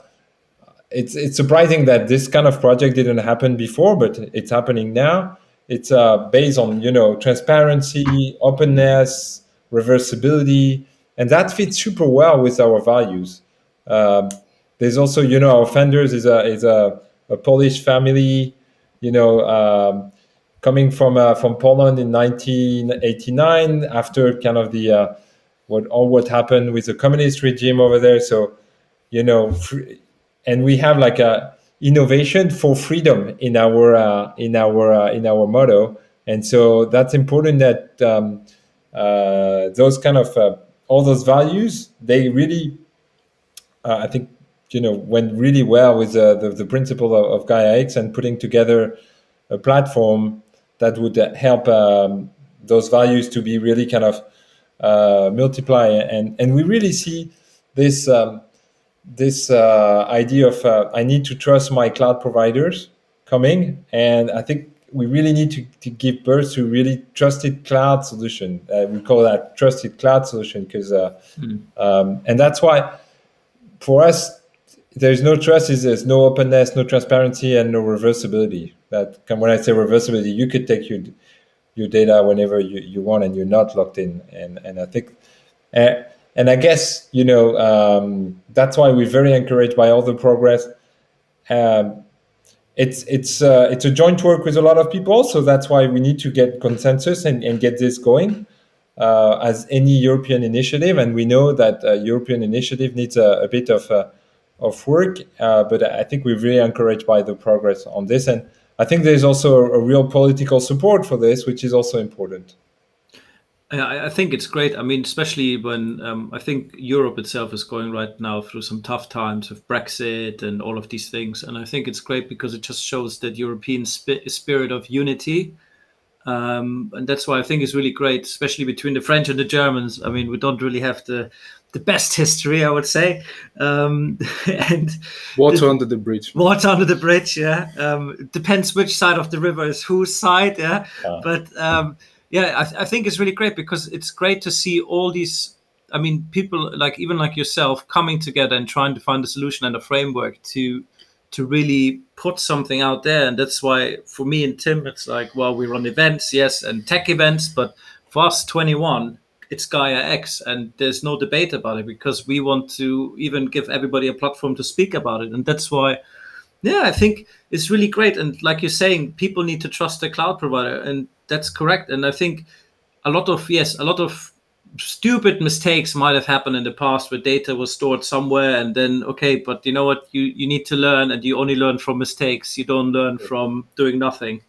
it's it's surprising that this kind of project didn't happen before, but it's happening now. It's uh, based on you know transparency, openness, reversibility, and that fits super well with our values. Um, there's also, you know, our founders is a is a, a Polish family, you know, um, coming from uh, from Poland in 1989 after kind of the uh, what all what happened with the communist regime over there. So, you know, and we have like a innovation for freedom in our uh, in our uh, in our motto, and so that's important that um, uh, those kind of uh, all those values they really uh, I think you know went really well with uh, the, the principle of, of Gaia X and putting together a platform that would help um, those values to be really kind of multiply. And and we really see this um, this uh, idea of uh, I need to trust my cloud providers coming and I think we really need to, to give birth to really trusted cloud solution. we call that trusted cloud solution because mm. um, and that's why for us, there's no trust is there's no openness, no transparency, and no reversibility. That when I say reversibility, you could take your your data whenever you, you want, and you're not locked in. And and I think, uh, and I guess you know um, that's why we're very encouraged by all the progress. Um, it's it's uh, it's a joint work with a lot of people, so that's why we need to get consensus and, and get this going uh, as any European initiative, and we know that uh, European initiative needs a, a bit of uh, of work. Uh, but I think we're really encouraged by the progress on this, and I think there's also a, a real political support for this, which is also important. I think it's great. I mean, especially when um, I think Europe itself is going right now through some tough times with Brexit and all of these things. And I think it's great because it just shows that European sp- spirit of unity um, and that's why I think it's really great, especially between the French and the Germans. I mean, we don't really have the the best history, I would say. Um, and water the, under the bridge. Water under the bridge, yeah. Um, depends which side of the river is whose side, yeah. yeah. But um, yeah, I, I, think it's really great because it's great to see all these. I mean, people like even like yourself coming together and trying to find a solution and a framework to to really put something out there. And that's why for me and Tim, it's like, well, we run events, yes, and tech events, but for us 21, it's Gaia X, and there's no debate about it because we want to even give everybody a platform to speak about it, and that's why, yeah, I think it's really great. And like you're saying, people need to trust the cloud provider, and that's correct. And I think a lot of yes, a lot of stupid mistakes might have happened in the past where data was stored somewhere and then okay but you know what you you need to learn and you only learn from mistakes you don't learn from doing nothing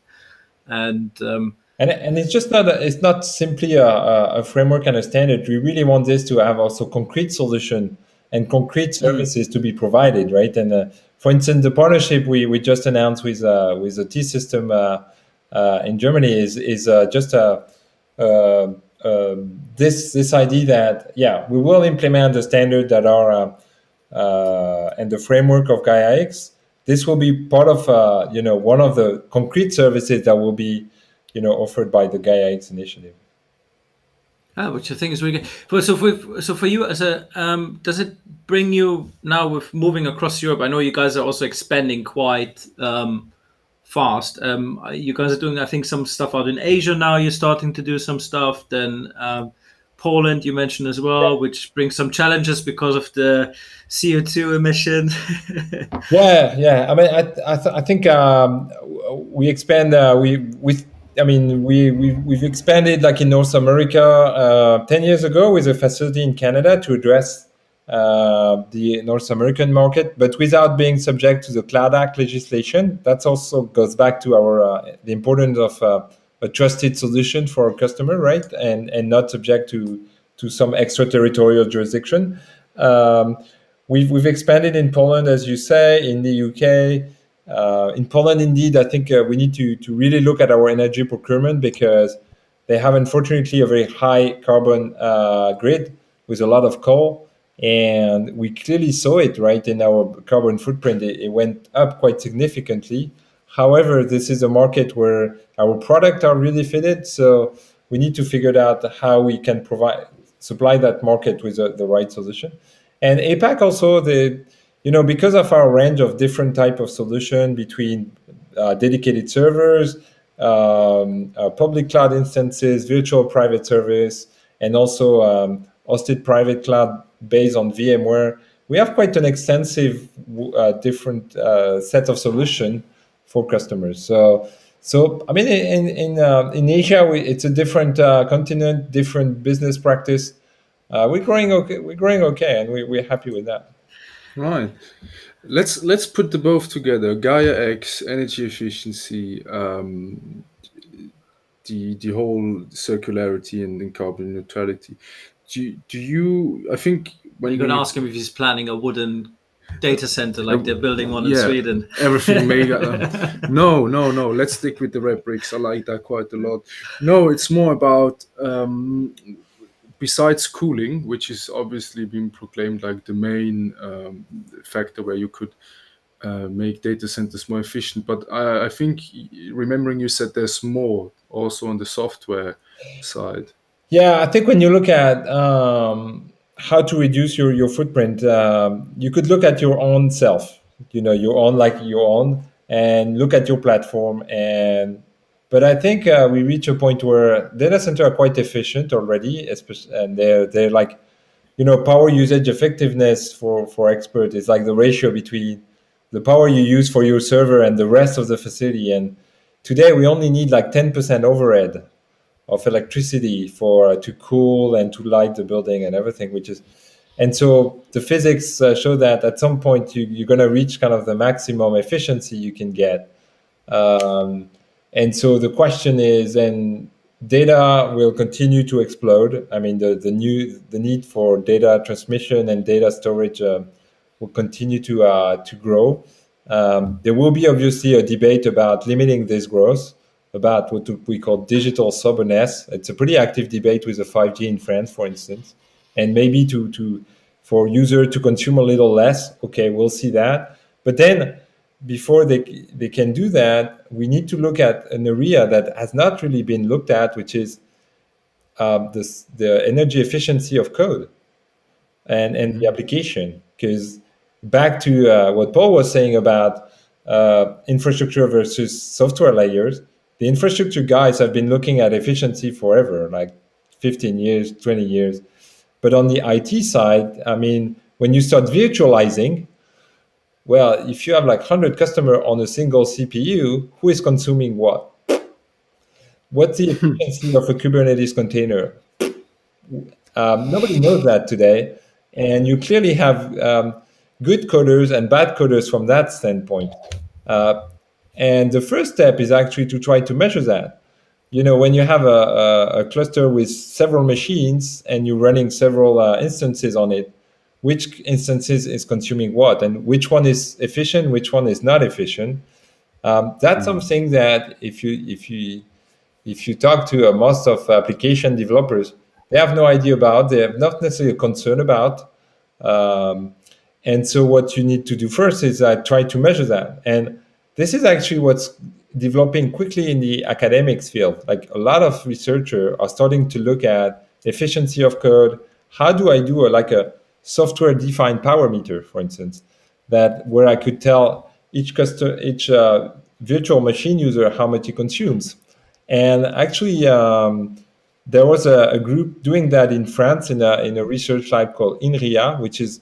and um, and, and it's just not a, it's not simply a, a, framework and a standard we really want this to have also concrete solution and concrete mm. services mm. to be provided right and uh, for instance the partnership we, we just announced with uh, with the T system uh, uh, in Germany is is uh, just a uh, um, this this idea that yeah we will implement the standard that are and the framework of Gaia X this will be part of you know one of the concrete services that will be you know offered by the Gaia X initiative. Which I think is really good. So, for, so for you as a, um, does it bring you now with moving across Europe? I know you guys are also expanding quite um, fast. Um, you guys are doing, I think, some stuff out in Asia now. You're starting to do some stuff. Then um, Poland, you mentioned as well, which brings some challenges because of the CO2 emission. yeah, yeah. I mean, I, I, th- I think um, we expand. Uh, we we I mean, we, we, we've expanded like in North America uh, 10 years ago with a facility in Canada to address uh, the North American market, but without being subject to the Cloud Act legislation. That also goes back to our uh, the importance of uh, a trusted solution for our customer, right? And, and not subject to, to some extraterritorial jurisdiction. Um, we've, we've expanded in Poland, as you say, in the UK. Uh, in Poland, indeed, I think uh, we need to, to really look at our energy procurement because they have unfortunately a very high carbon uh, grid with a lot of coal. And we clearly saw it right in our carbon footprint. It, it went up quite significantly. However, this is a market where our products are really fitted. So we need to figure out how we can provide supply that market with the right solution. And APAC also the you know, because of our range of different type of solution between uh, dedicated servers, um, uh, public cloud instances, virtual private service, and also um, hosted private cloud based on VMware, we have quite an extensive uh, different uh, set of solution for customers. So, so I mean, in in uh, in Asia, we, it's a different uh, continent, different business practice. we're growing okay. We're growing okay, and we, we're happy with that. Right. Let's let's put the both together. Gaia X, energy efficiency, um, the the whole circularity and, and carbon neutrality. Do do you? I think when you're going to ask him if he's planning a wooden data center like they're building one in Sweden. Everything mega. No, no, no. Let's stick with the red bricks. I like that quite a lot. No, it's more about um, besides cooling, which is obviously being proclaimed like the main um, factor where you could uh, make data centers more efficient. But I, I, think remembering you said there's more also on the software side. Yeah, I think when you look at um, how to reduce your your footprint, um, you could look at your own self. You know, your own like your own, and look at your platform and but I think uh, we reach a point where data center are quite efficient already, and they're they're like, you know, power usage effectiveness for for expert is like the ratio between the power you use for your server and the rest of the facility. And today we only need like ten percent overhead of electricity for uh, to cool and to light the building and everything, which is and so the physics uh, show that at some point you, you're going to reach kind of the maximum efficiency you can get. Um, and so the question is, and data will continue to explode. I mean, the, the new the need for data transmission and data storage uh, will continue to uh, to grow. Um, there will be obviously a debate about limiting this growth, about what we call digital soberness. It's a pretty active debate with the 5G in France, for instance. and maybe to to for user to consume a little less. Okay, we'll see that. But then before they they can do that, we need to look at an area that has not really been looked at, which is uh, this, the energy efficiency of code and and the application. Because back to uh, what Paul was saying about uh, infrastructure versus software layers, the infrastructure guys have been looking at efficiency forever, like 15 years, 20 years. But on the IT side, I mean, when you start virtualizing, well, if you have like 100 customer on a single CPU, who is consuming what? What's the efficiency of a Kubernetes container? Um, nobody knows that today. And you clearly have um, good coders and bad coders from that standpoint. Uh, and the first step is actually to try to measure that. You know, when you have a, a, a cluster with several machines and you're running several uh, instances on it, which instances is consuming what and which one is efficient, which one is not efficient. Um, that's mm-hmm. something that if you if you if you talk to uh, most of application developers, they have no idea about. They have not necessarily a concern about. Um, and so what you need to do first is uh, try to measure that. And this is actually what's developing quickly in the academics field. Like a lot of researchers are starting to look at efficiency of code. How do I do a, like a software defined power meter, for instance, that where I could tell each customer, each uh, virtual machine user how much he consumes. And actually, um, there was a, a, group doing that in France in a, in a research lab called INRIA, which is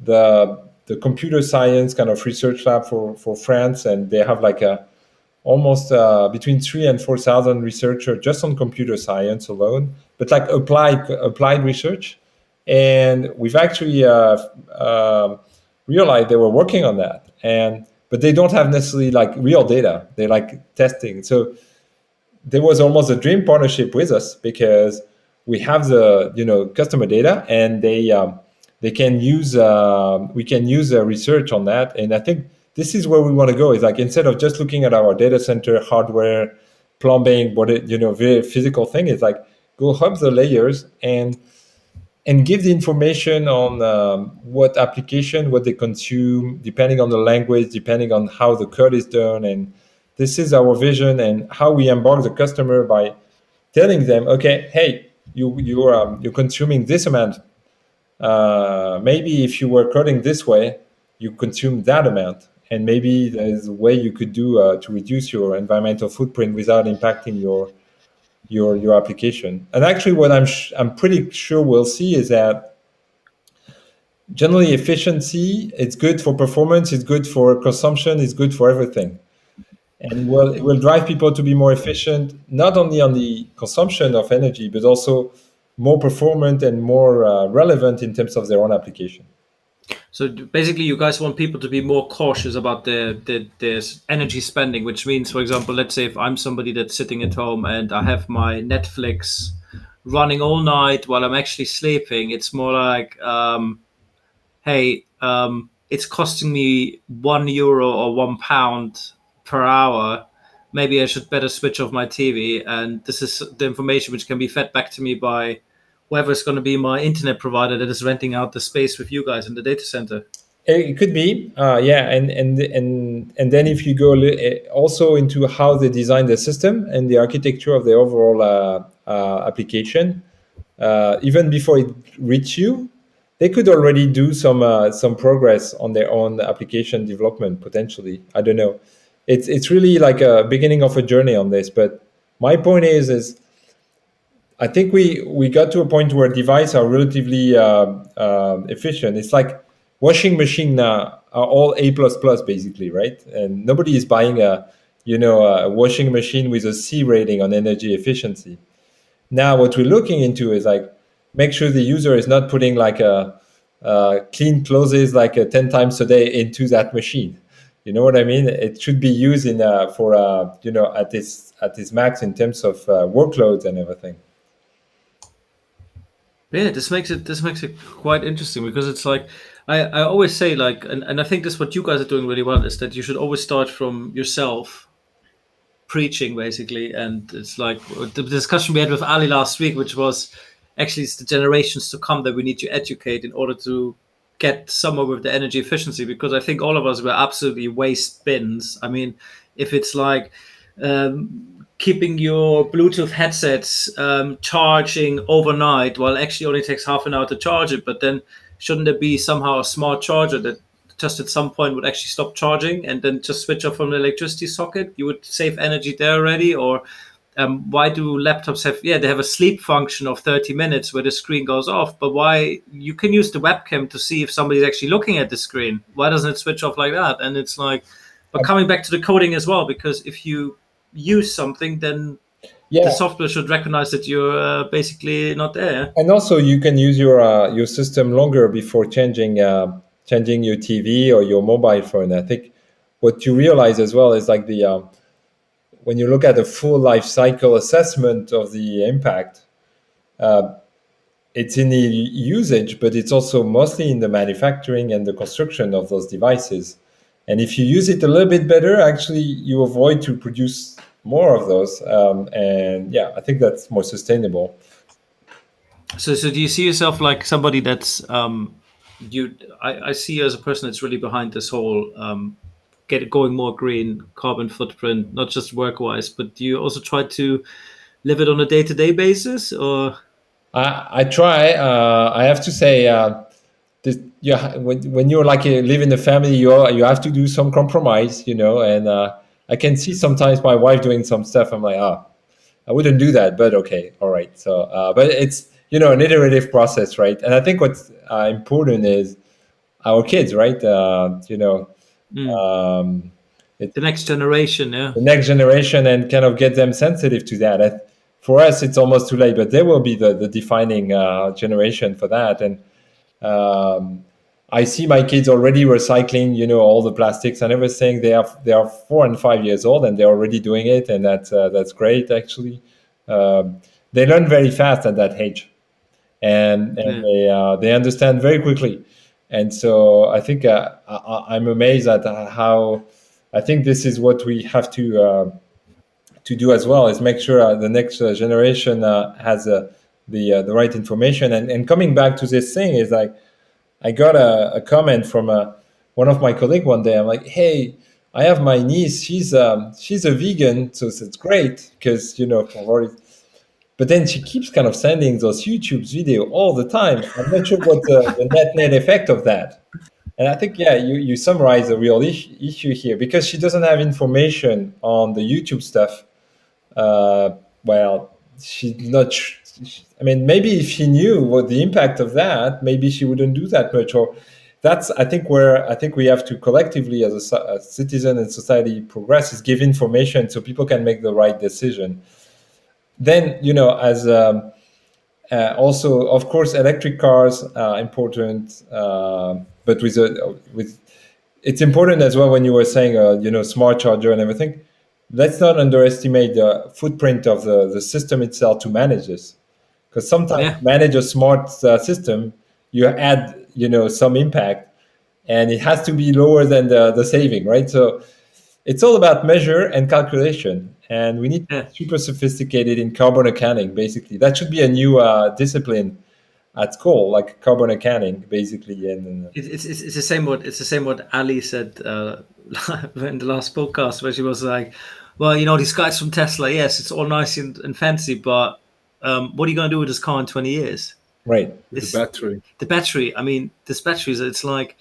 the the computer science kind of research lab for, for France, and they have like a almost uh, between three and four thousand researchers just on computer science alone, but like applied applied research. And we've actually uh, uh, realized they were working on that, and but they don't have necessarily like real data. They like testing. So there was almost a dream partnership with us because we have the you know customer data, and they um, they can use uh, we can use research on that. And I think this is where we want to go. Is like instead of just looking at our data center hardware, plumbing, what it you know very physical thing is like go hub the layers and and give the information on um, what application, what they consume, depending on the language, depending on how the code is done. And this is our vision and how we embark the customer by telling them, okay, hey, you you're um, you're consuming this amount. Uh, maybe if you were coding this way, you consume that amount, and maybe there's a way you could do uh, to reduce your environmental footprint without impacting your your your application. And actually, what I'm sh- I'm pretty sure we'll see is that generally efficiency it's good for performance, it's good for consumption, it's good for everything, and will it will drive people to be more efficient, not only on the consumption of energy, but also more performant and more uh, relevant in terms of their own application. So basically, you guys want people to be more cautious about their, their, their energy spending, which means, for example, let's say if I'm somebody that's sitting at home and I have my Netflix running all night while I'm actually sleeping, it's more like, um, hey, um, it's costing me one euro or one pound per hour. Maybe I should better switch off my TV. And this is the information which can be fed back to me by whoever's going to be my internet provider that is renting out the space with you guys in the data center. It could be, uh, yeah, and and and and then if you go eh, also into how they design the system and the architecture of the overall uh, uh, application, uh, even before it reach you, they could already do some uh, some progress on their own application development potentially. I don't know. It's it's really like a beginning of a journey on this. But my point is is I think we we got to a point where devices are relatively uh, uh, efficient. It's like washing machine now are all A plus plus basically, right? And nobody is buying a you know a washing machine with a C rating on energy efficiency. Now what we're looking into is like make sure the user is not putting like a, a clean clothes like a ten times a day into that machine. You know what I mean? It should be used in uh, for uh, you know at its at its max in terms of uh, workloads and everything. Yeah, this makes it this makes it quite interesting because it's like I, I always say like and, and I think this what you guys are doing really well is that you should always start from yourself preaching basically and it's like the discussion we had with Ali last week which was actually it's the generations to come that we need to educate in order to get somewhere with the energy efficiency because I think all of us were absolutely waste bins. I mean, if it's like um, keeping your Bluetooth headsets um, charging overnight, well, actually only takes half an hour to charge it, but then shouldn't there be somehow a smart charger that just at some point would actually stop charging and then just switch off from the electricity socket? You would save energy there already, or um, why do laptops have yeah they have a sleep function of 30 minutes where the screen goes off but why you can use the webcam to see if somebody's actually looking at the screen why doesn't it switch off like that and it's like but coming back to the coding as well because if you use something then yeah. the software should recognize that you're uh, basically not there and also you can use your uh, your system longer before changing uh, changing your tv or your mobile phone i think what you realize as well is like the um, when you look at the full life cycle assessment of the impact, uh, it's in the usage, but it's also mostly in the manufacturing and the construction of those devices. And if you use it a little bit better, actually, you avoid to produce more of those. Um, and yeah, I think that's more sustainable. So, so do you see yourself like somebody that's um, you? I, I see you as a person that's really behind this whole um, get going more green, carbon footprint, not just work wise, but do you also try to live it on a day to day basis or? I, I try. Uh, I have to say, uh, this, yeah, when, when you're like a, live in a family, you you have to do some compromise, you know. And uh, I can see sometimes my wife doing some stuff. I'm like, ah, I wouldn't do that, but okay, all right. So, uh, but it's you know an iterative process, right? And I think what's uh, important is our kids, right? Uh, you know, Mm. Um, it, the next generation, yeah. The next generation, and kind of get them sensitive to that. I, for us, it's almost too late, but they will be the, the defining uh, generation for that. And um, I see my kids already recycling, you know, all the plastics and everything. They are they are four and five years old, and they're already doing it, and that's uh, that's great actually. Um, they learn very fast at that age, and and they uh, they understand very quickly and so I think uh, I, am amazed at how I think this is what we have to uh, to do as well is make sure uh, the next uh, generation uh, has uh, the the right information. And, and coming back to this thing is like I got a, a comment from a, one of my colleagues one day. I'm like, hey. I have my niece. She's um, she's a vegan, so it's great because you know for but then she keeps kind of sending those YouTube's video all the time. I'm not sure what the, the net net effect of that. And I think, yeah, you, you summarize the real issue, issue here because she doesn't have information on the YouTube stuff. Uh, well, she's not. I mean, maybe if she knew what the impact of that, maybe she wouldn't do that much. Or that's, I think, where I think we have to collectively, as a, citizen and society, progress is give information so people can make the right decision then you know as um, uh, also of course electric cars are important uh, but with a, with it's important as well when you were saying uh, you know smart charger and everything let's not underestimate the footprint of the, the system itself to manage this because sometimes yeah. manage a smart uh, system you add you know some impact and it has to be lower than the, the saving right so it's all about measure and calculation and we need yeah. super sophisticated in carbon accounting basically that should be a new uh, discipline at school like carbon accounting basically and, uh, it's, it's, it's the same what it's the same what ali said uh, in the last podcast where she was like well you know these guys from tesla yes it's all nice and, and fancy but um, what are you going to do with this car in 20 years right the battery the battery i mean this battery is it's like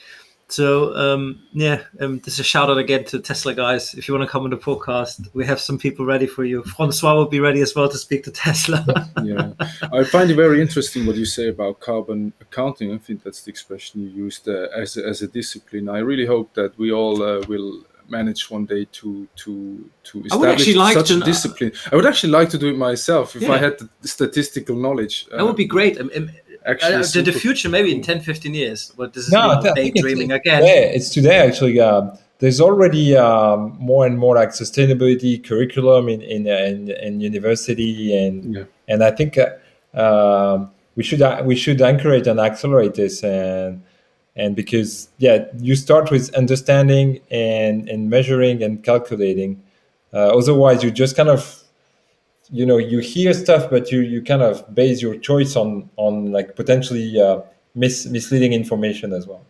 so um, yeah, um, is a shout out again to Tesla guys. If you want to come on the podcast, we have some people ready for you. Francois will be ready as well to speak to Tesla. yeah, I find it very interesting what you say about carbon accounting. I think that's the expression you used uh, as a, as a discipline. I really hope that we all uh, will manage one day to to to establish like such to, a discipline. I would actually like to do it myself if yeah. I had the statistical knowledge. That would be uh, great. Um, um, actually uh, the, the future maybe in 10 15 years but this is no, daydreaming again today, it's today actually uh, there's already um, more and more like sustainability curriculum in in, in, in university and yeah. and I think uh, um, we should uh, we should encourage and accelerate this and and because yeah you start with understanding and and measuring and calculating uh, otherwise you just kind of you know you hear stuff, but you you kind of base your choice on on like potentially uh, mis- misleading information as well.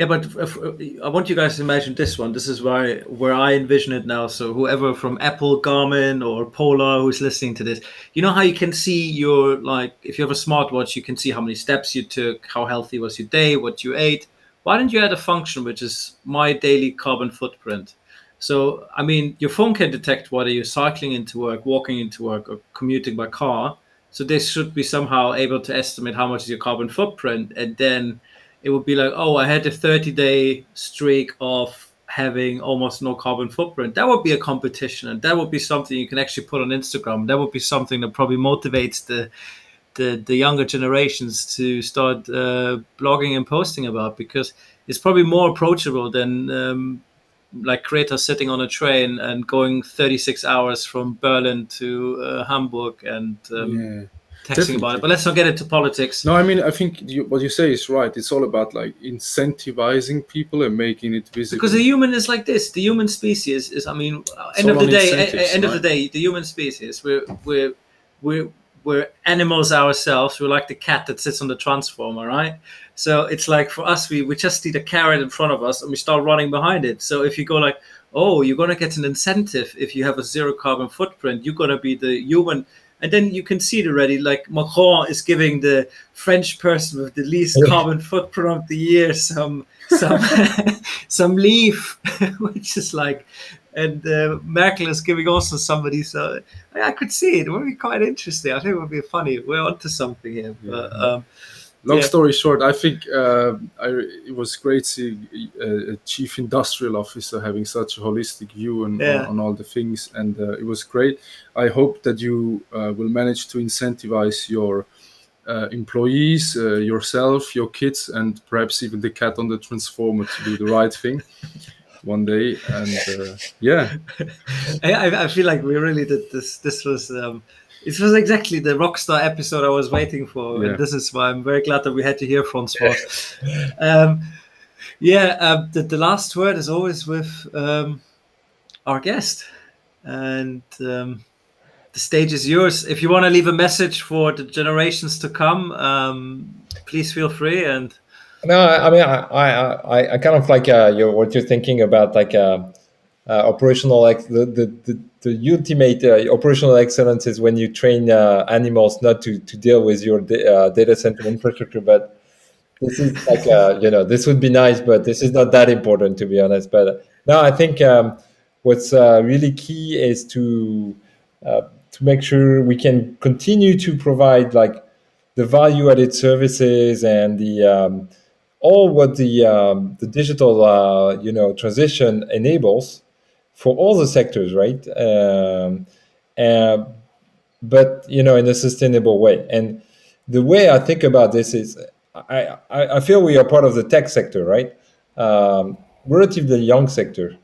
Yeah, but if, uh, I want you guys to imagine this one. This is where I envision it now. So whoever from Apple, Garmin, or Polar who's listening to this, you know how you can see your like if you have a smartwatch, you can see how many steps you took, how healthy was your day, what you ate. Why don't you add a function which is my daily carbon footprint? So I mean, your phone can detect whether you're cycling into work, walking into work, or commuting by car. So this should be somehow able to estimate how much is your carbon footprint, and then it would be like, oh, I had a 30 day streak of having almost no carbon footprint. That would be a competition, and that would be something you can actually put on Instagram. That would be something that probably motivates the the, the younger generations to start uh, blogging and posting about because it's probably more approachable than um, like creators sitting on a train and going 36 hours from Berlin to uh, Hamburg and um, yeah texting about it. But let's not get into politics. No, I mean, I think you, what you say is right. It's all about like incentivizing people and making it visible. Because the human is like this. The human species is. I mean, end of the day, end right? of the day, the human species. We're we're we're we're animals ourselves. We're like the cat that sits on the transformer, right? So it's like for us, we we just see the carrot in front of us and we start running behind it. So if you go like, oh, you're gonna get an incentive if you have a zero carbon footprint. You're gonna be the human and then you can see it already. Like Macron is giving the French person with the least carbon footprint of the year some some some leaf, which is like, and uh, Merkel is giving also somebody. So I could see it. It would be quite interesting. I think it would be funny. We're onto something here. But, um, long yeah. story short, I think uh, I, it was great seeing a, a, chief industrial officer having such a holistic view on, yeah. on, on, all the things, and uh, it was great. I hope that you uh, will manage to incentivize your uh, employees, uh, yourself, your kids, and perhaps even the cat on the transformer to do the right thing. one day and uh, yeah I, I feel like we really did this this was um, it was exactly the rockstar episode I was waiting for, yeah. and this is why I'm very glad that we had to hear Francois. um, yeah, uh, the, the last word is always with um, our guest, and um, the stage is yours. If you want to leave a message for the generations to come, um, please feel free. And no, I mean, I, I, I kind of like uh, your, what you're thinking about, like. Uh, uh, operational like the, the, the, the ultimate uh, operational excellence is when you train uh, animals not to, to deal with your da- data center infrastructure but this is like you know this would be nice but this is not that important to be honest. But no i think um, what's really key is to to make sure we can continue to provide like the value added services and the um, all what the um, the digital uh, you know transition enables for all the sectors, right? Um, uh, but you know, in a sustainable way. And the way I think about this is, I, I, I feel we are part of the tech sector, right? Um, relatively young sector.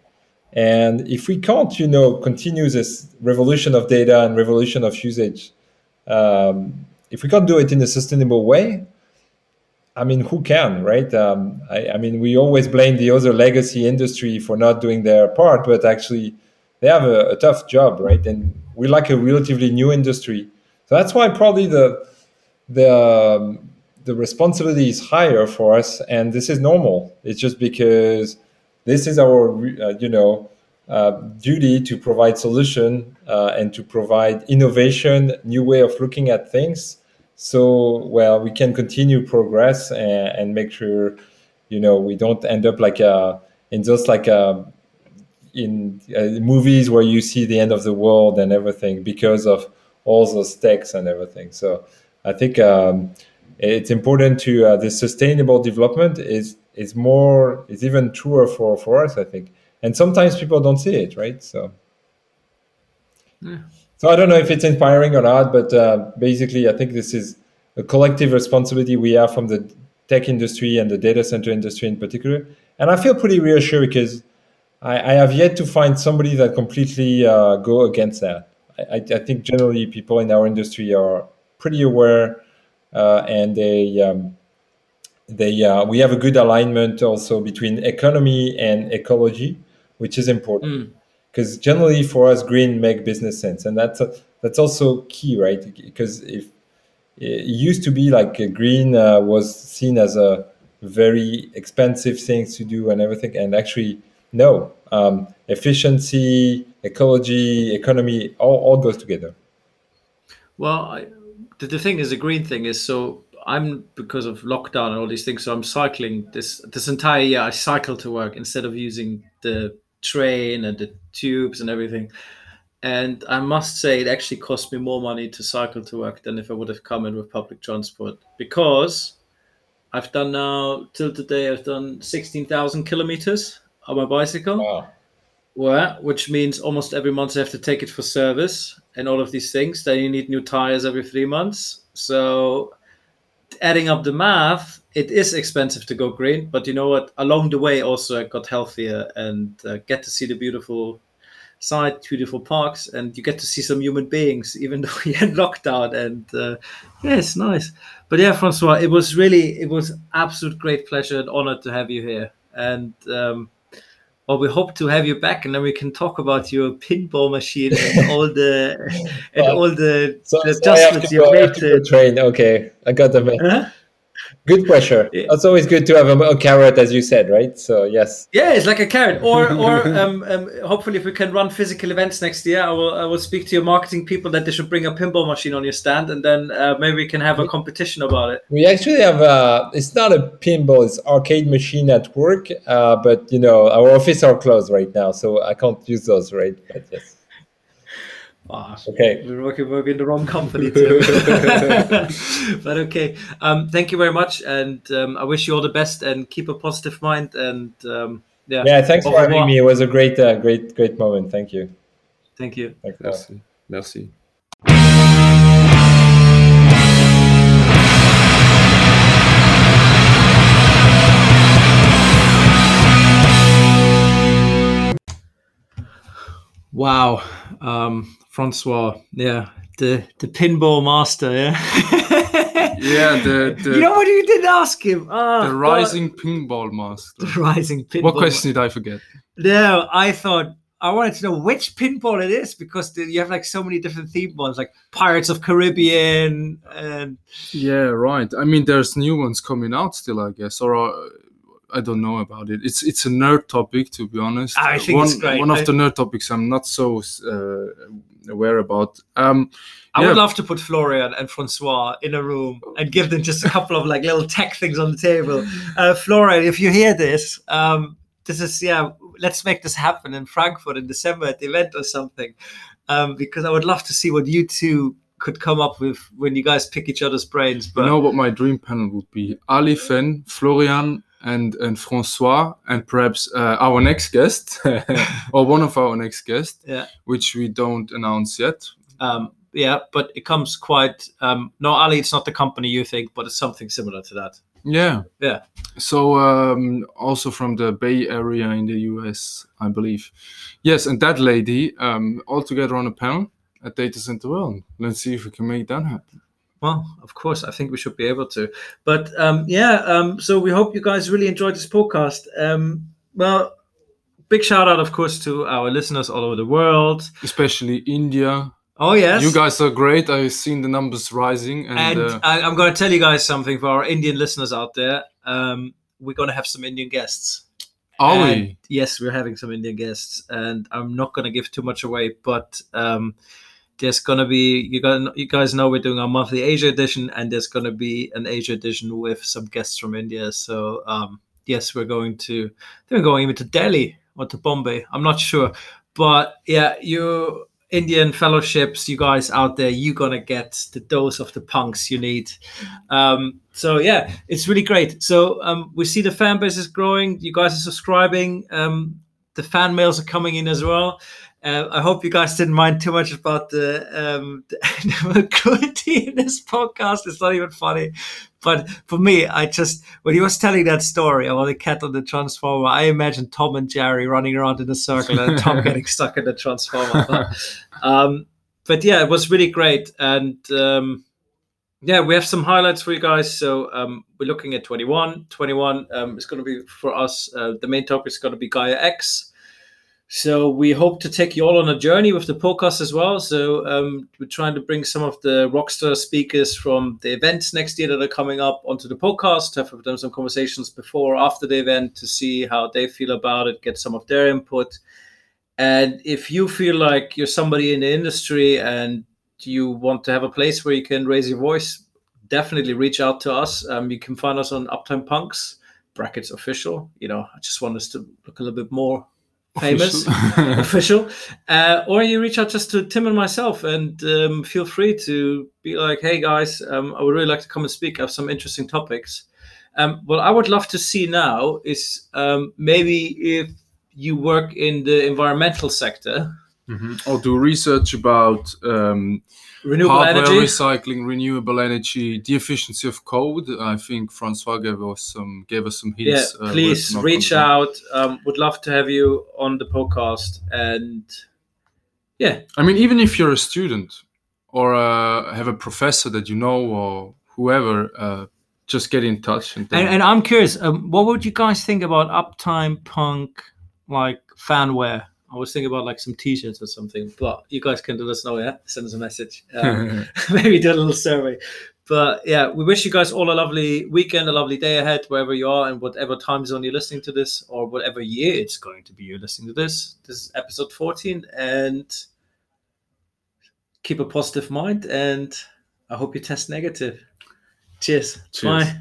And if we can't, you know, continue this revolution of data and revolution of usage, um, if we can't do it in a sustainable way, I mean, who can, right? Um, I, I, mean, we always blame the other legacy industry for not doing their part, but actually, they have a, a tough job, right? And we're like a relatively new industry, so that's why probably the the um, the responsibility is higher for us, and this is normal. It's just because this is our, uh, you know, uh, duty to provide solution uh, and to provide innovation, new way of looking at things so well we can continue progress and, and make sure you know we don't end up like a uh, in just like a uh, in uh, movies where you see the end of the world and everything because of all those techs and everything. So i think um, it's important to uh, the sustainable development is is more is even truer for for us i think. And sometimes people don't see it right? So. Yeah. So I don't know if it's inspiring or not, but uh, basically, I think this is a collective responsibility we have from the tech industry and the data center industry in particular. And I feel pretty reassured because I, I have yet to find somebody that completely uh, go against that. I, I, think generally people in our industry are pretty aware, uh, and they um, they uh, we have a good alignment also between economy and ecology, which is important. Mm because generally for us green make business sense and that's that's also key, right? Because if it used to be like green uh, was seen as a very expensive thing to do and everything, and actually no, um, efficiency, ecology, economy, all, all goes together. Well, I, the, the thing is, the green thing is so I'm because of lockdown and all these things. So I'm cycling this this entire year. I cycle to work instead of using the train and the tubes and everything. And I must say, it actually cost me more money to cycle to work than if I would have come in with public transport because I've done now till today. I've done sixteen thousand kilometers on my bicycle. Wow. Well, which means almost every month I have to take it for service and all of these things. Then you need new tires every three months. So, adding up the math, it is expensive to go green. But you know what? Along the way, also I got healthier and uh, get to see the beautiful side, beautiful parks, and you get to see some human beings, even though you're in lockdown. And uh, yeah, it's nice. But yeah, Francois, it was really, it was absolute great pleasure and honor to have you here. And um, well, we hope to have you back, and then we can talk about your pinball machine and all the and all the, So, the so adjustments to you go, I have made. To, train. Okay, I got the Huh? Good pressure. Yeah. It's always good to have a, a carrot, as you said, right? So yes. Yeah, it's like a carrot. Or or um, um, hopefully, if we can run physical events next year, I will I will speak to your marketing people that they should bring a pinball machine on your stand, and then uh, maybe we can have a competition about it. We actually have a, it's not a pinball, it's arcade machine at work, uh, but you know, our office are closed right now, so I can't use those, right? But yes. Ah, Okay. We're working maybe in the wrong company too. but okay. Um, thank you very much, and um, I wish you all the best, and keep a positive mind. And um, yeah, Yeah, thanks for having revoir. me. It was a great, uh, great, great moment. Thank you. Thank you. Thanks. a lot. Merci. Merci. Wow, um, Francois. Yeah, the the pinball master. Yeah. Yeah, the the, you know what you didn't ask him? Ah, the rising pinball master. the rising pinball. What question did I forget? No, I thought I wanted to know which pinball it is because the, you have like so many different theme ones, like Pirates of Caribbean and Yeah, right. I mean, there's new ones coming out still, I guess, or uh, I don't know about it. It's it's a nerd topic, to be honest. I think one it's great. one of I- the nerd topics I'm not so uh, aware about. Um, I Yeah. would love to put Florian and Francois in a room and give them just a couple of like little tech things on the table. Uh, Florian, if you hear this, um, this is yeah, let's make this happen in Frankfurt in December at the event or something, um, because I would love to see what you two could come up with when you guys pick each other's brains. But you know what my dream panel would be? Ali Fenn, Florian, and and Francois, and perhaps uh, our next guest or one of our next guests, yeah. which we don't announce yet. Um, yeah, but it comes quite. Um, no, Ali, it's not the company you think, but it's something similar to that. Yeah. Yeah. So um, also from the Bay Area in the US, I believe. Yes, and that lady um, all together on a panel at Data Center World. Let's see if we can make that happen. Well, of course, I think we should be able to. But um, yeah, um, so we hope you guys really enjoyed this podcast. Um, well, big shout out, of course, to our listeners all over the world. Especially India. Oh yes, You guys are great. I've seen the numbers rising, and, And uh, I, I'm going to tell you guys something for our Indian listeners out there. Um, we're going to have some Indian guests. are And we? Yes, we're having some Indian guests, and I'm not going to give too much away, but um, there's going to be you guys, you guys know we're doing our monthly Asia edition, and there's going to be an Asia edition with some guests from India. So um, yes, we're going to. They're going even to Delhi or to Bombay. I'm not sure, but yeah, you Indian fellowships, you guys out there, you're gonna get the dose of the punks you need. Um, so yeah, it's really great. So um, we see the fan base is growing. You guys are subscribing. Um, the fan mails are coming in as well. Uh, I hope you guys didn't mind too much about the, um, the crudity in this podcast. It's not even funny. But for me, I just when he was telling that story about the cat on the transformer, I imagined Tom and Jerry running around in a circle and Tom getting stuck in the transformer. But, um, but yeah, it was really great, and um, yeah, we have some highlights for you guys. So um, we're looking at 21. 21 um, is going to be for us. Uh, the main topic is going to be Gaia X. So we hope to take you all on a journey with the podcast as well. So um, we're trying to bring some of the rockstar speakers from the events next year that are coming up onto the podcast. Have with them some conversations before or after the event to see how they feel about it, get some of their input. And if you feel like you're somebody in the industry and you want to have a place where you can raise your voice, definitely reach out to us. Um, you can find us on Uptime Punks brackets official. You know, I just want us to look a little bit more famous, official. Uh, or you reach out just to Tim and myself, and um, feel free to be like, "Hey guys, um, I would really like to come and speak. I have some interesting topics." Um, what I would love to see now is um, maybe if you work in the environmental sector, mm-hmm. or do research about um, renewable hardware energy. recycling, renewable energy, the efficiency of code. I think Francois gave us some gave us some hints. uh, please worth reach knocking out. Um, would love to have you on the podcast. And yeah, I mean, even if you're a student or uh, have a professor that you know or whoever, uh, just get in touch. And, then- and, and I'm curious, um, what would you guys think about Uptime Punk like fanware? I was thinking about like some T-shirts or something, but you guys can let us know. Yeah, send us a message. Um, maybe do a little survey. But yeah, we wish you guys all a lovely weekend, a lovely day ahead, wherever you are, and whatever time zone you're listening to this, or whatever year it's going to be you're listening to this. This is episode 14, and keep a positive mind. And I hope you test negative. Cheers. Cheers. Bye. Bye.